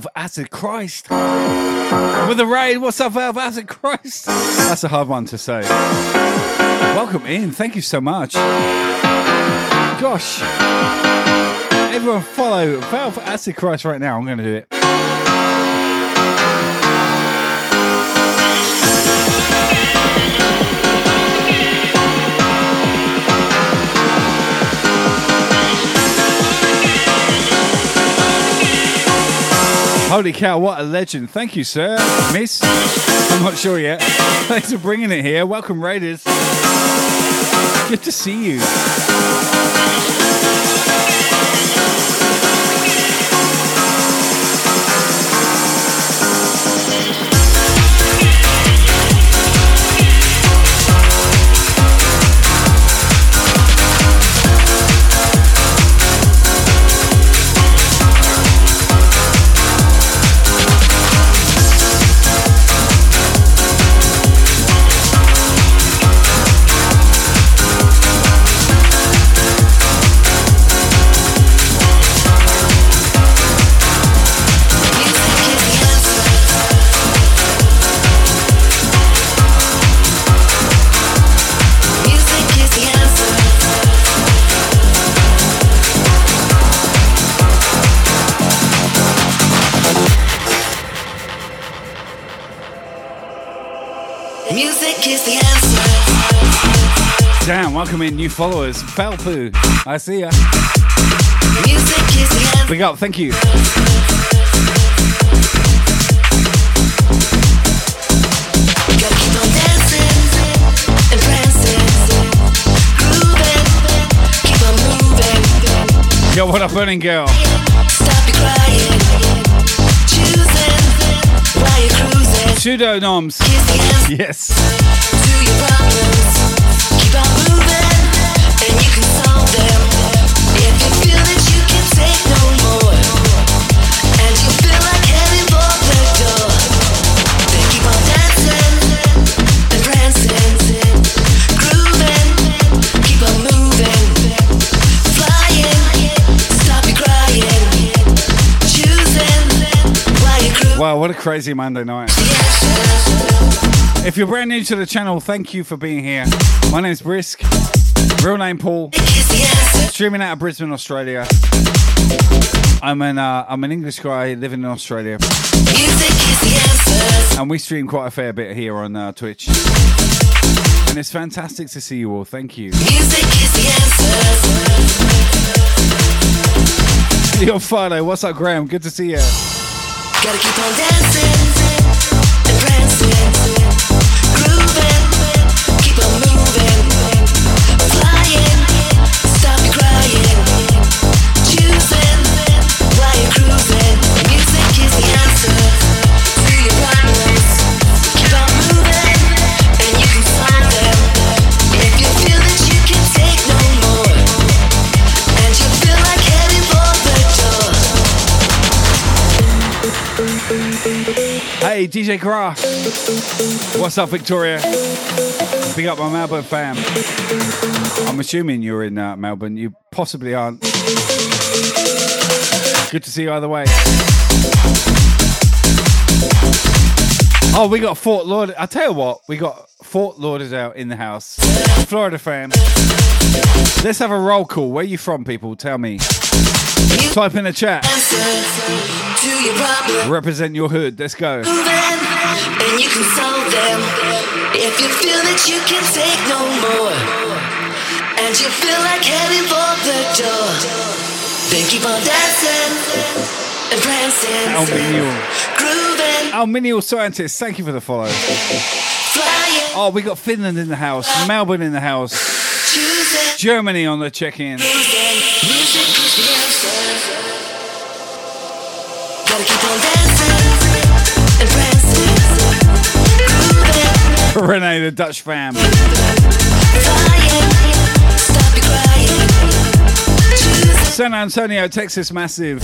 Valve Acid Christ. With the raid, what's up, Valve Acid Christ? That's a hard one to say. Welcome in, thank you so much. Gosh. Everyone follow Valve Acid Christ right now. I'm going to do it. Holy cow, what a legend. Thank you, sir. Miss? I'm not sure yet. Thanks for bringing it here. Welcome, Raiders. Good to see you. Welcome in new followers. Felpoo, I see ya. Music is the answer. Big up, thank you. Gotta keep on dancing and prancing, grooving, keep on moving. Yo, what up, Burning Girl? Stop your crying, choosing while you're cruising. Pseudonoms. Kiss the answer Yes. Wow, what a crazy Monday night. If you're brand new to the channel, thank you for being here. My name's Brisk. Real name Paul. Streaming out of Brisbane, Australia. I'm an uh, I'm an English guy living in Australia. And we stream quite a fair bit here on uh, Twitch. And it's fantastic to see you all. Thank you. Yo, Friday. What's up, Graham? Good to see you. Gotta keep on dancing grooving, keep on moving, Hey, DJ Gra. What's up, Victoria? Big up my Melbourne fam. I'm assuming you're in uh, Melbourne. You possibly aren't. Good to see you either way. Oh, we got Fort Laud. I tell you what, we got Fort Lauderdale in the house. Florida fam. Let's have a roll call. Where you from, people? Tell me. Type in the chat. your. Represent your hood. Let's go. and you can solve them. If you feel that you can take no more, and you feel like heading for the door, then keep on dancing and prancing, Aluminium. grooving, Aluminium scientist, thank you for the follow. flying, Oh, we got Finland in the house, Melbourne in the house, choosing, Germany on the check-in. moving. Music Renee, the Dutch fam. San Antonio, Texas, massive.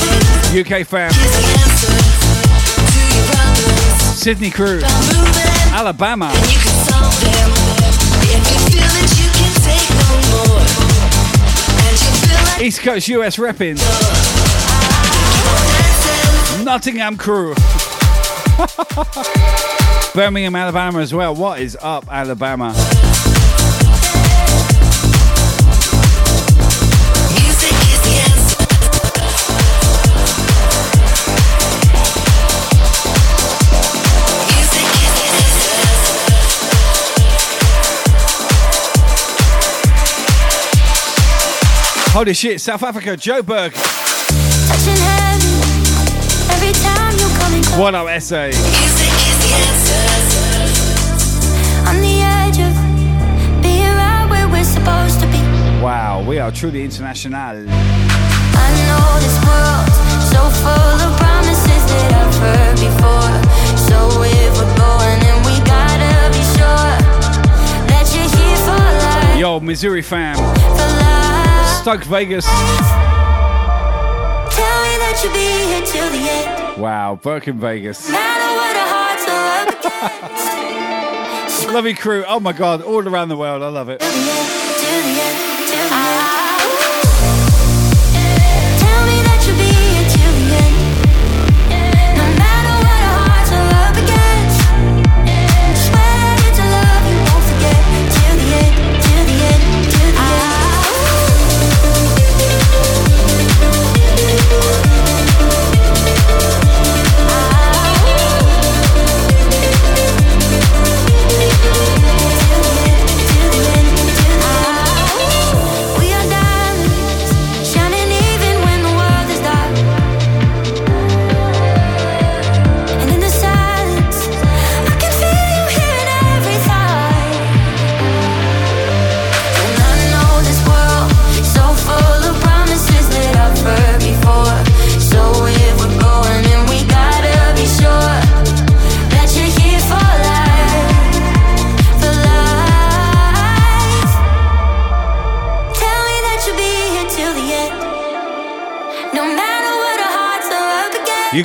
UK fam. Sydney crew. Alabama. East Coast US repping. Nottingham crew. Birmingham, Alabama as well. What is up, Alabama? Holy shit, South Africa, Joburg. Touching heaven every time you come in. What up, SA? On the edge of being right where we're supposed to Wow, we are truly international. I know this world so full of promises that I've heard before. So if we're going, then we gotta be sure that you're here for life. Yo, Missouri fam. Stuck Vegas. Tell me that you'll be here till the end. Wow, Birkin Vegas. No matter what our hearts are. Love you, crew. Oh my god, all around the world. I love it.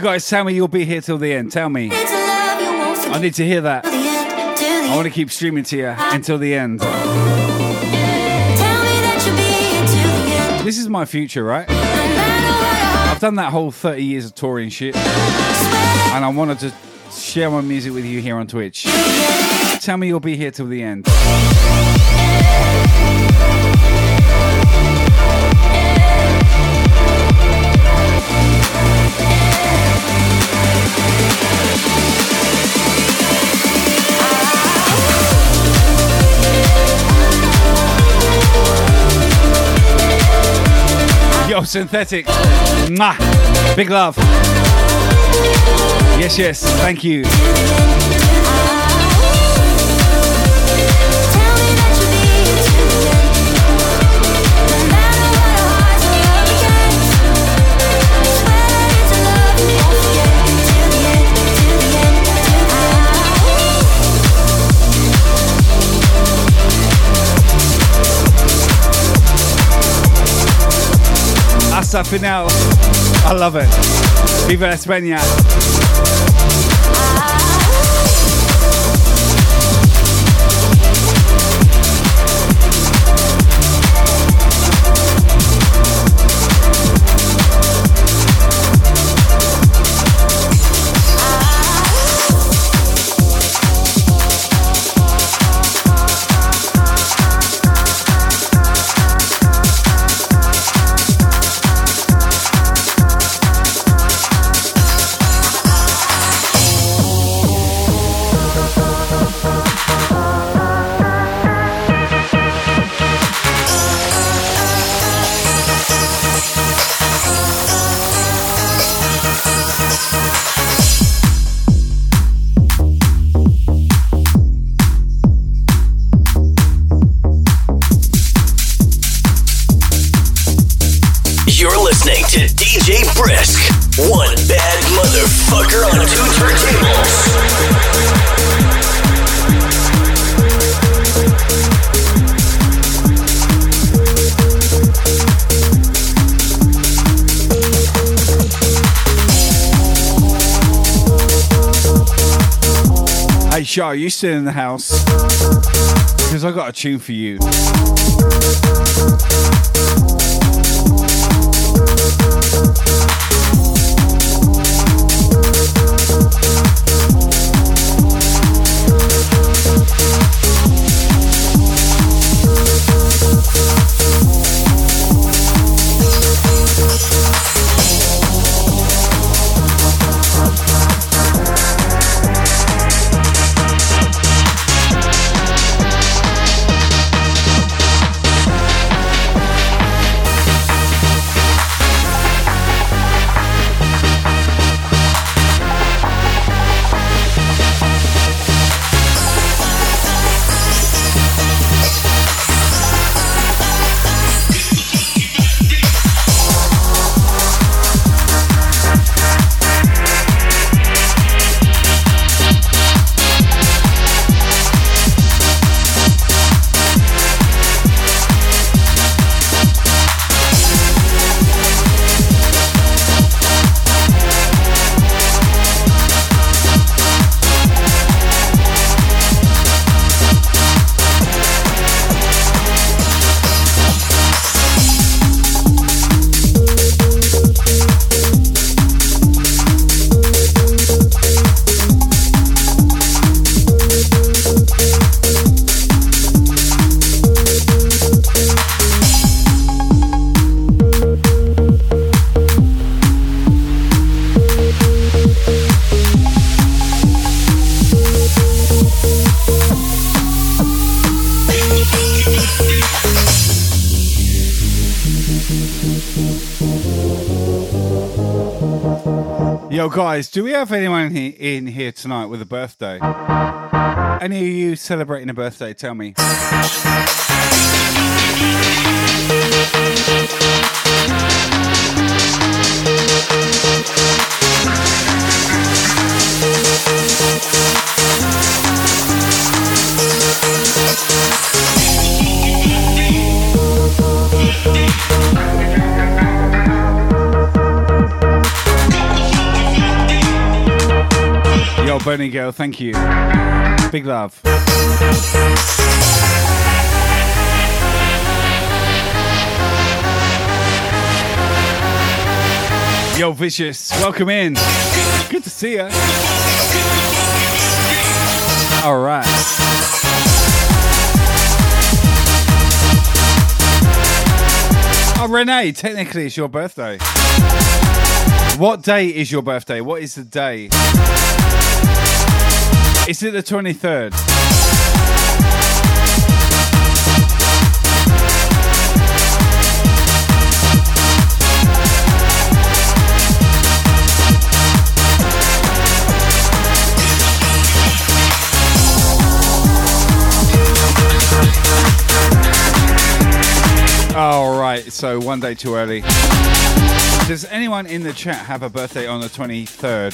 Guys tell me you'll be here till the end. Tell me. It's a love you won't I need to hear that. Till the end, till the I want to keep streaming to you until the end. Tell me that you'll be here till the end. This is my future, right? I've done that whole 30 years of touring shit. And I wanted to share my music with you here on Twitch. Tell me you'll be here till the end. Synthetic. Mwah. Big love. Yes, yes. Thank you. Hasta final. I love it. Viva España. Shah, you still in the house? Because I got a tune for you. Guys, do we have anyone in here tonight with a birthday? Any of you celebrating a birthday? Tell me. Yo, Girl, thank you. Big love. Yo, Vicious, welcome in. Good to see you. All right. Oh, Renee, technically it's your birthday. What day is your birthday? What is the day? Is it the 23rd? All right, so one day too early. Does anyone in the chat have a birthday on the 23rd?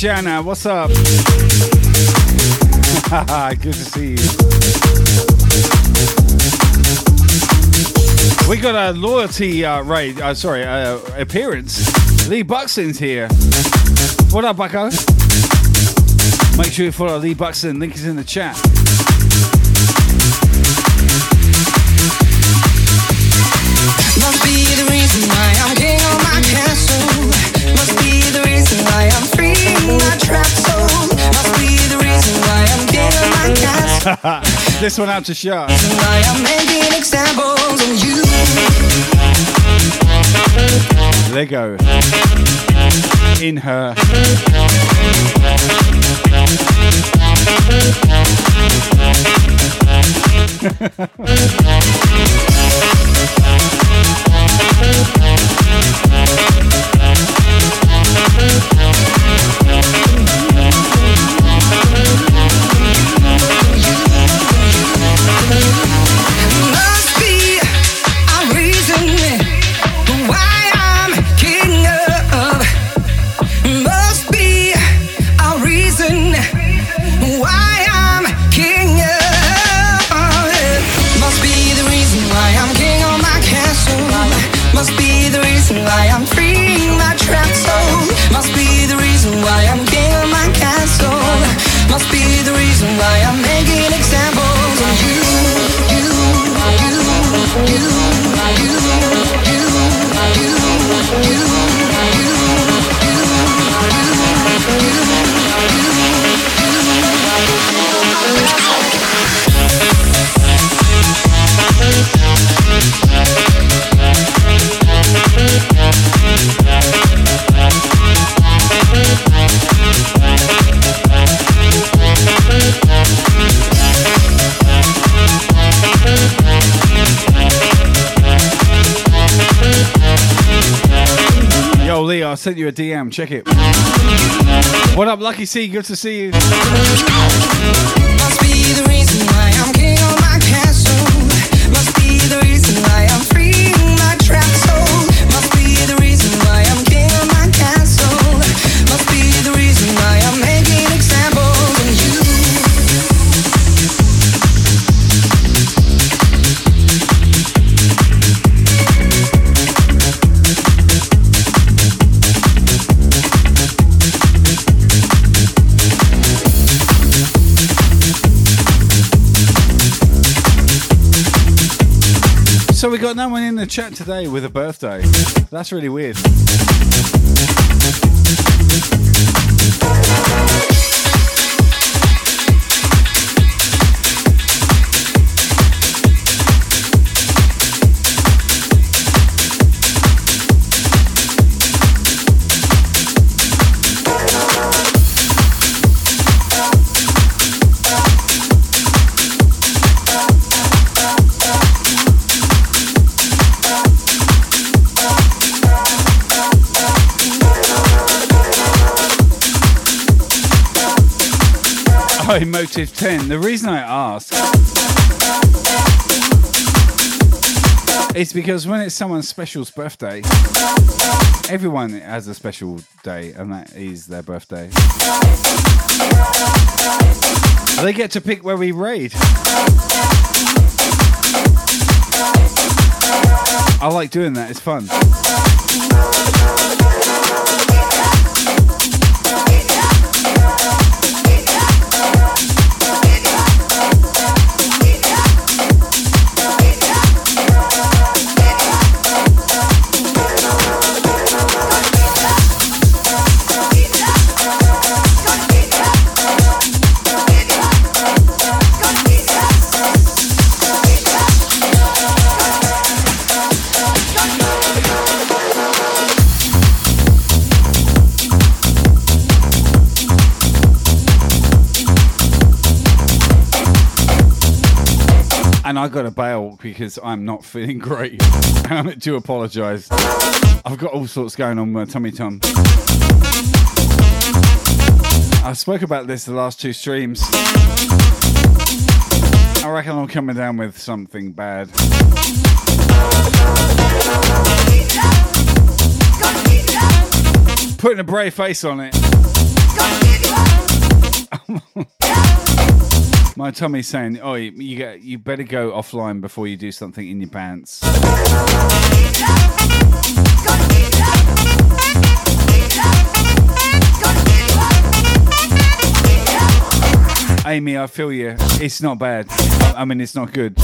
Shanna. What's up? Good to see you. We got a loyalty uh, raid. Uh, sorry, uh, appearance. Lee Buxton's here. What up, Bucko? Make sure you follow Lee Buxton. Link is in the chat. Must be the reason why I'm king of my castle. Must be the reason why I'm free my soul. this one out to. Why I'm making examples of you. Lego. In her. sent you a DM. Check it. What up, Lucky C? Good to see you. Chat today with a birthday. That's really weird. Motive 10. The reason I ask is because when it's someone special's birthday, everyone has a special day, and that is their birthday. They get to pick where we raid. I like doing that, it's fun. I got to bail because I'm not feeling great. And I do apologise. I've got all sorts going on with my tummy tum. I spoke about this the last two streams. I reckon I'm coming down with something bad. Putting a brave face on it. My tummy's saying, "Oh, you, get, you better go offline before you do something in your pants." Amy, I feel you. It's not bad. I mean, it's not good.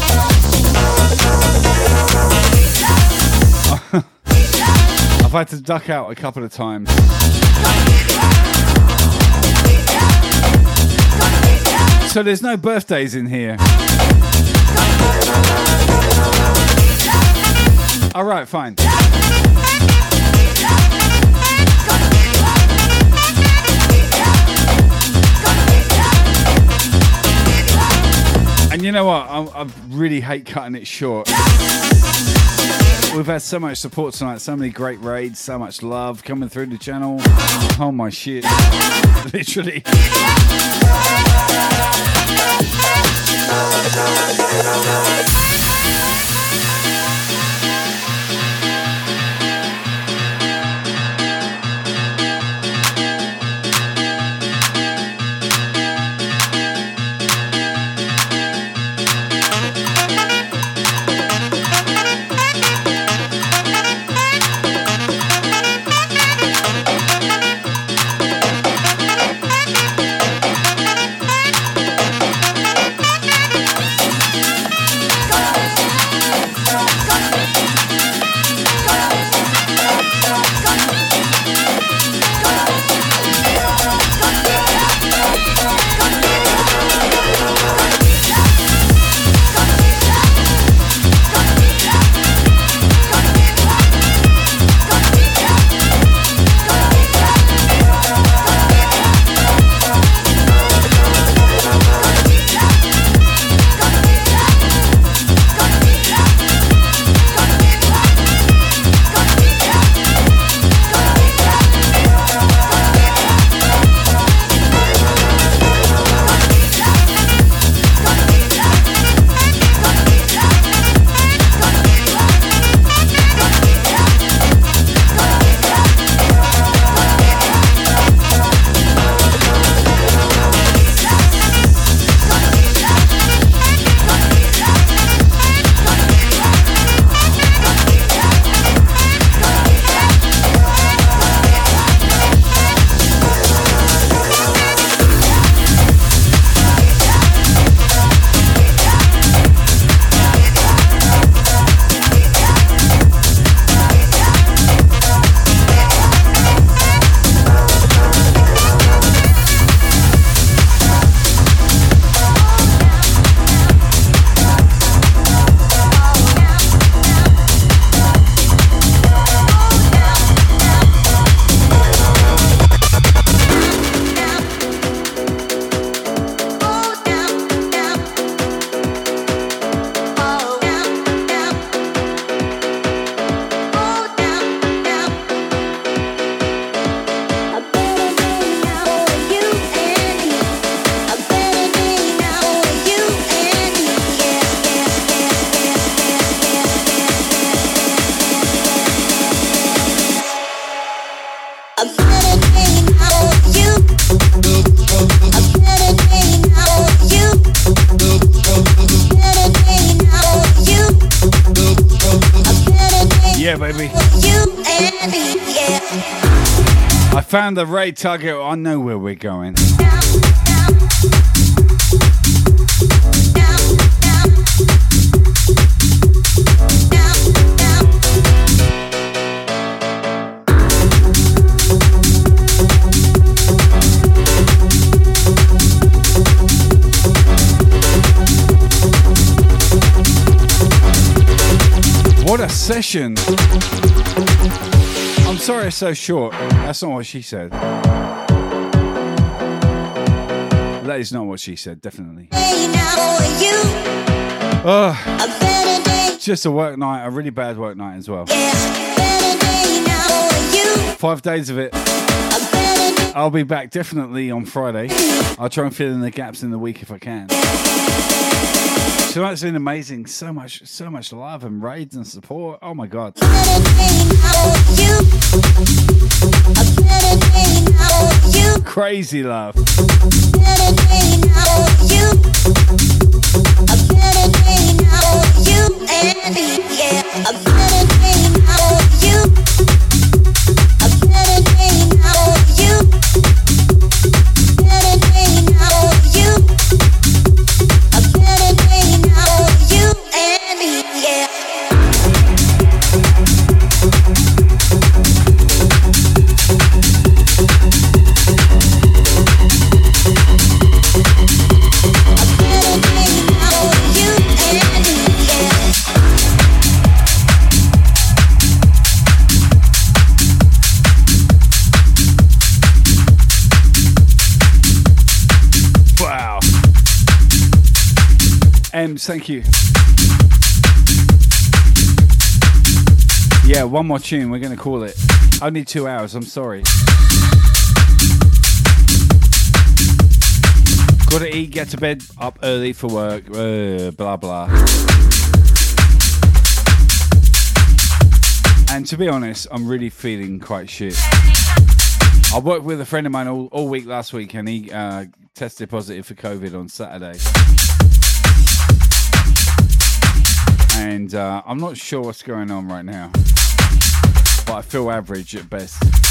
I've had to duck out a couple of times. So there's no birthdays in here. All right, fine. And you know what? I, I really hate cutting it short. We've had so much support tonight, so many great raids, so much love coming through the channel. Oh my shit. Literally. Found the right target. I know where we're going. What a session! I'm sorry it's so short. That's not what she said. That is not what she said, definitely. Oh, just a work night, a really bad work night as well. Five days of it. I'll be back definitely on Friday. I'll try and fill in the gaps in the week if I can. Tonight's been amazing. So much, so much love and raids and support. Oh my god. Crazy love. Ems, thank you. Yeah, one more tune. We're going to call it. Only two hours. I'm sorry. Gotta eat, get to bed, up early for work, uh, blah blah. And to be honest, I'm really feeling quite shit. I worked with a friend of mine all, all week last week and he uh, tested positive for COVID on Saturday. And uh, I'm not sure what's going on right now, but I feel average at best.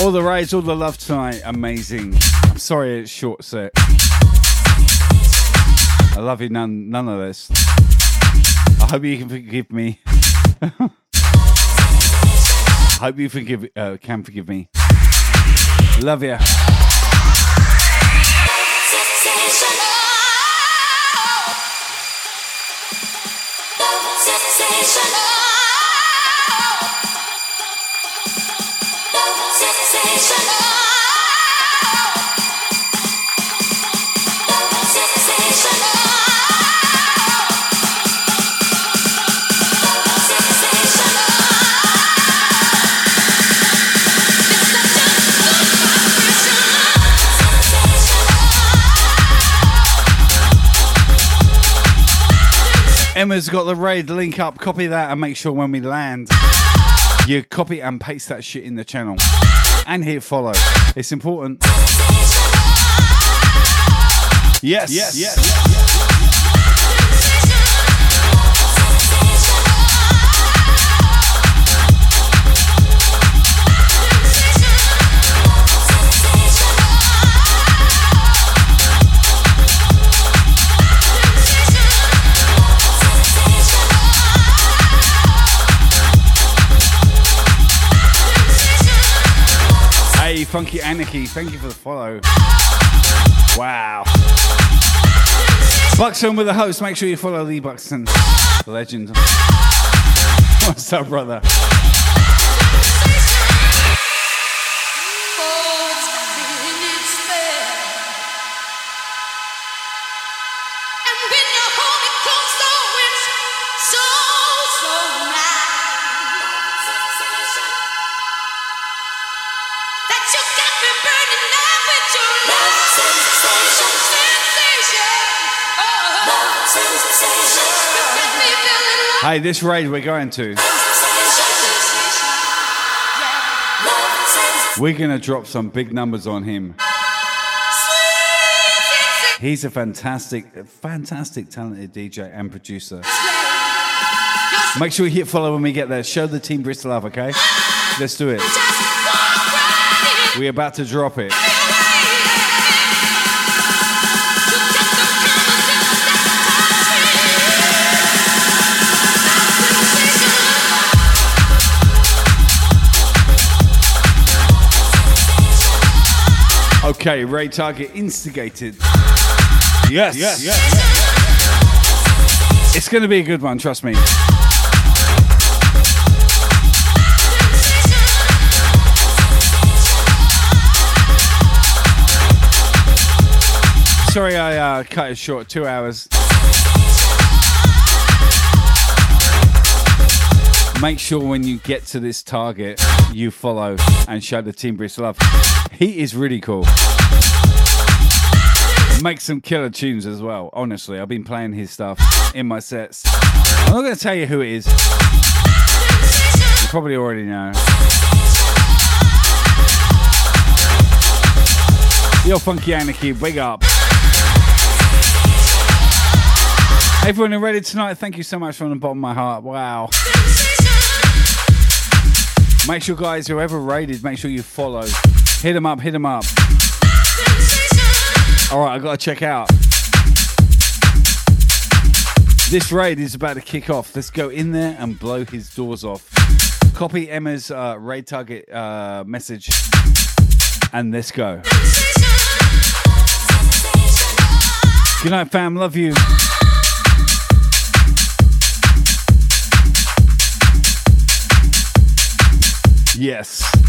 All the raids, all the love tonight, amazing. I'm sorry it's short set. I love you, none, none of this. I hope you can forgive me. I hope you forgive, uh, can forgive me. Love you. Emma's got the raid link up. Copy that and make sure when we land, you copy and paste that shit in the channel and hit follow. It's important. Yes, yes, yes. Funky Anarchy, thank you for the follow. Wow. Buxton with the host. Make sure you follow Lee Buxton, legend. What's up, brother? Hey, this raid we're going to. We're gonna drop some big numbers on him. He's a fantastic, fantastic, talented DJ and producer. Make sure you hit follow when we get there. Show the team Brisk love, okay? Let's do it. We're about to drop it. Okay, Ray Target instigated. Yes. Yes. Yes. It's going to be a good one, trust me. Sorry, I uh, cut it short. Two hours. Make sure when you get to this target, you follow and show the team Brisk love. He is really cool. Make some killer tunes as well. Honestly, I've been playing his stuff in my sets. I'm not going to tell you who it is. You probably already know. Yo, Funky Anarchy, big up. Everyone who read it tonight, thank you so much from the bottom of my heart. Wow. Make sure, guys, whoever raided, make sure you follow. Hit them up, hit them up. All right, I got to check out. This raid is about to kick off. Let's go in there and blow his doors off. Copy Emma's uh, raid target uh, message, and let's go. Good night, fam. Love you. Yes.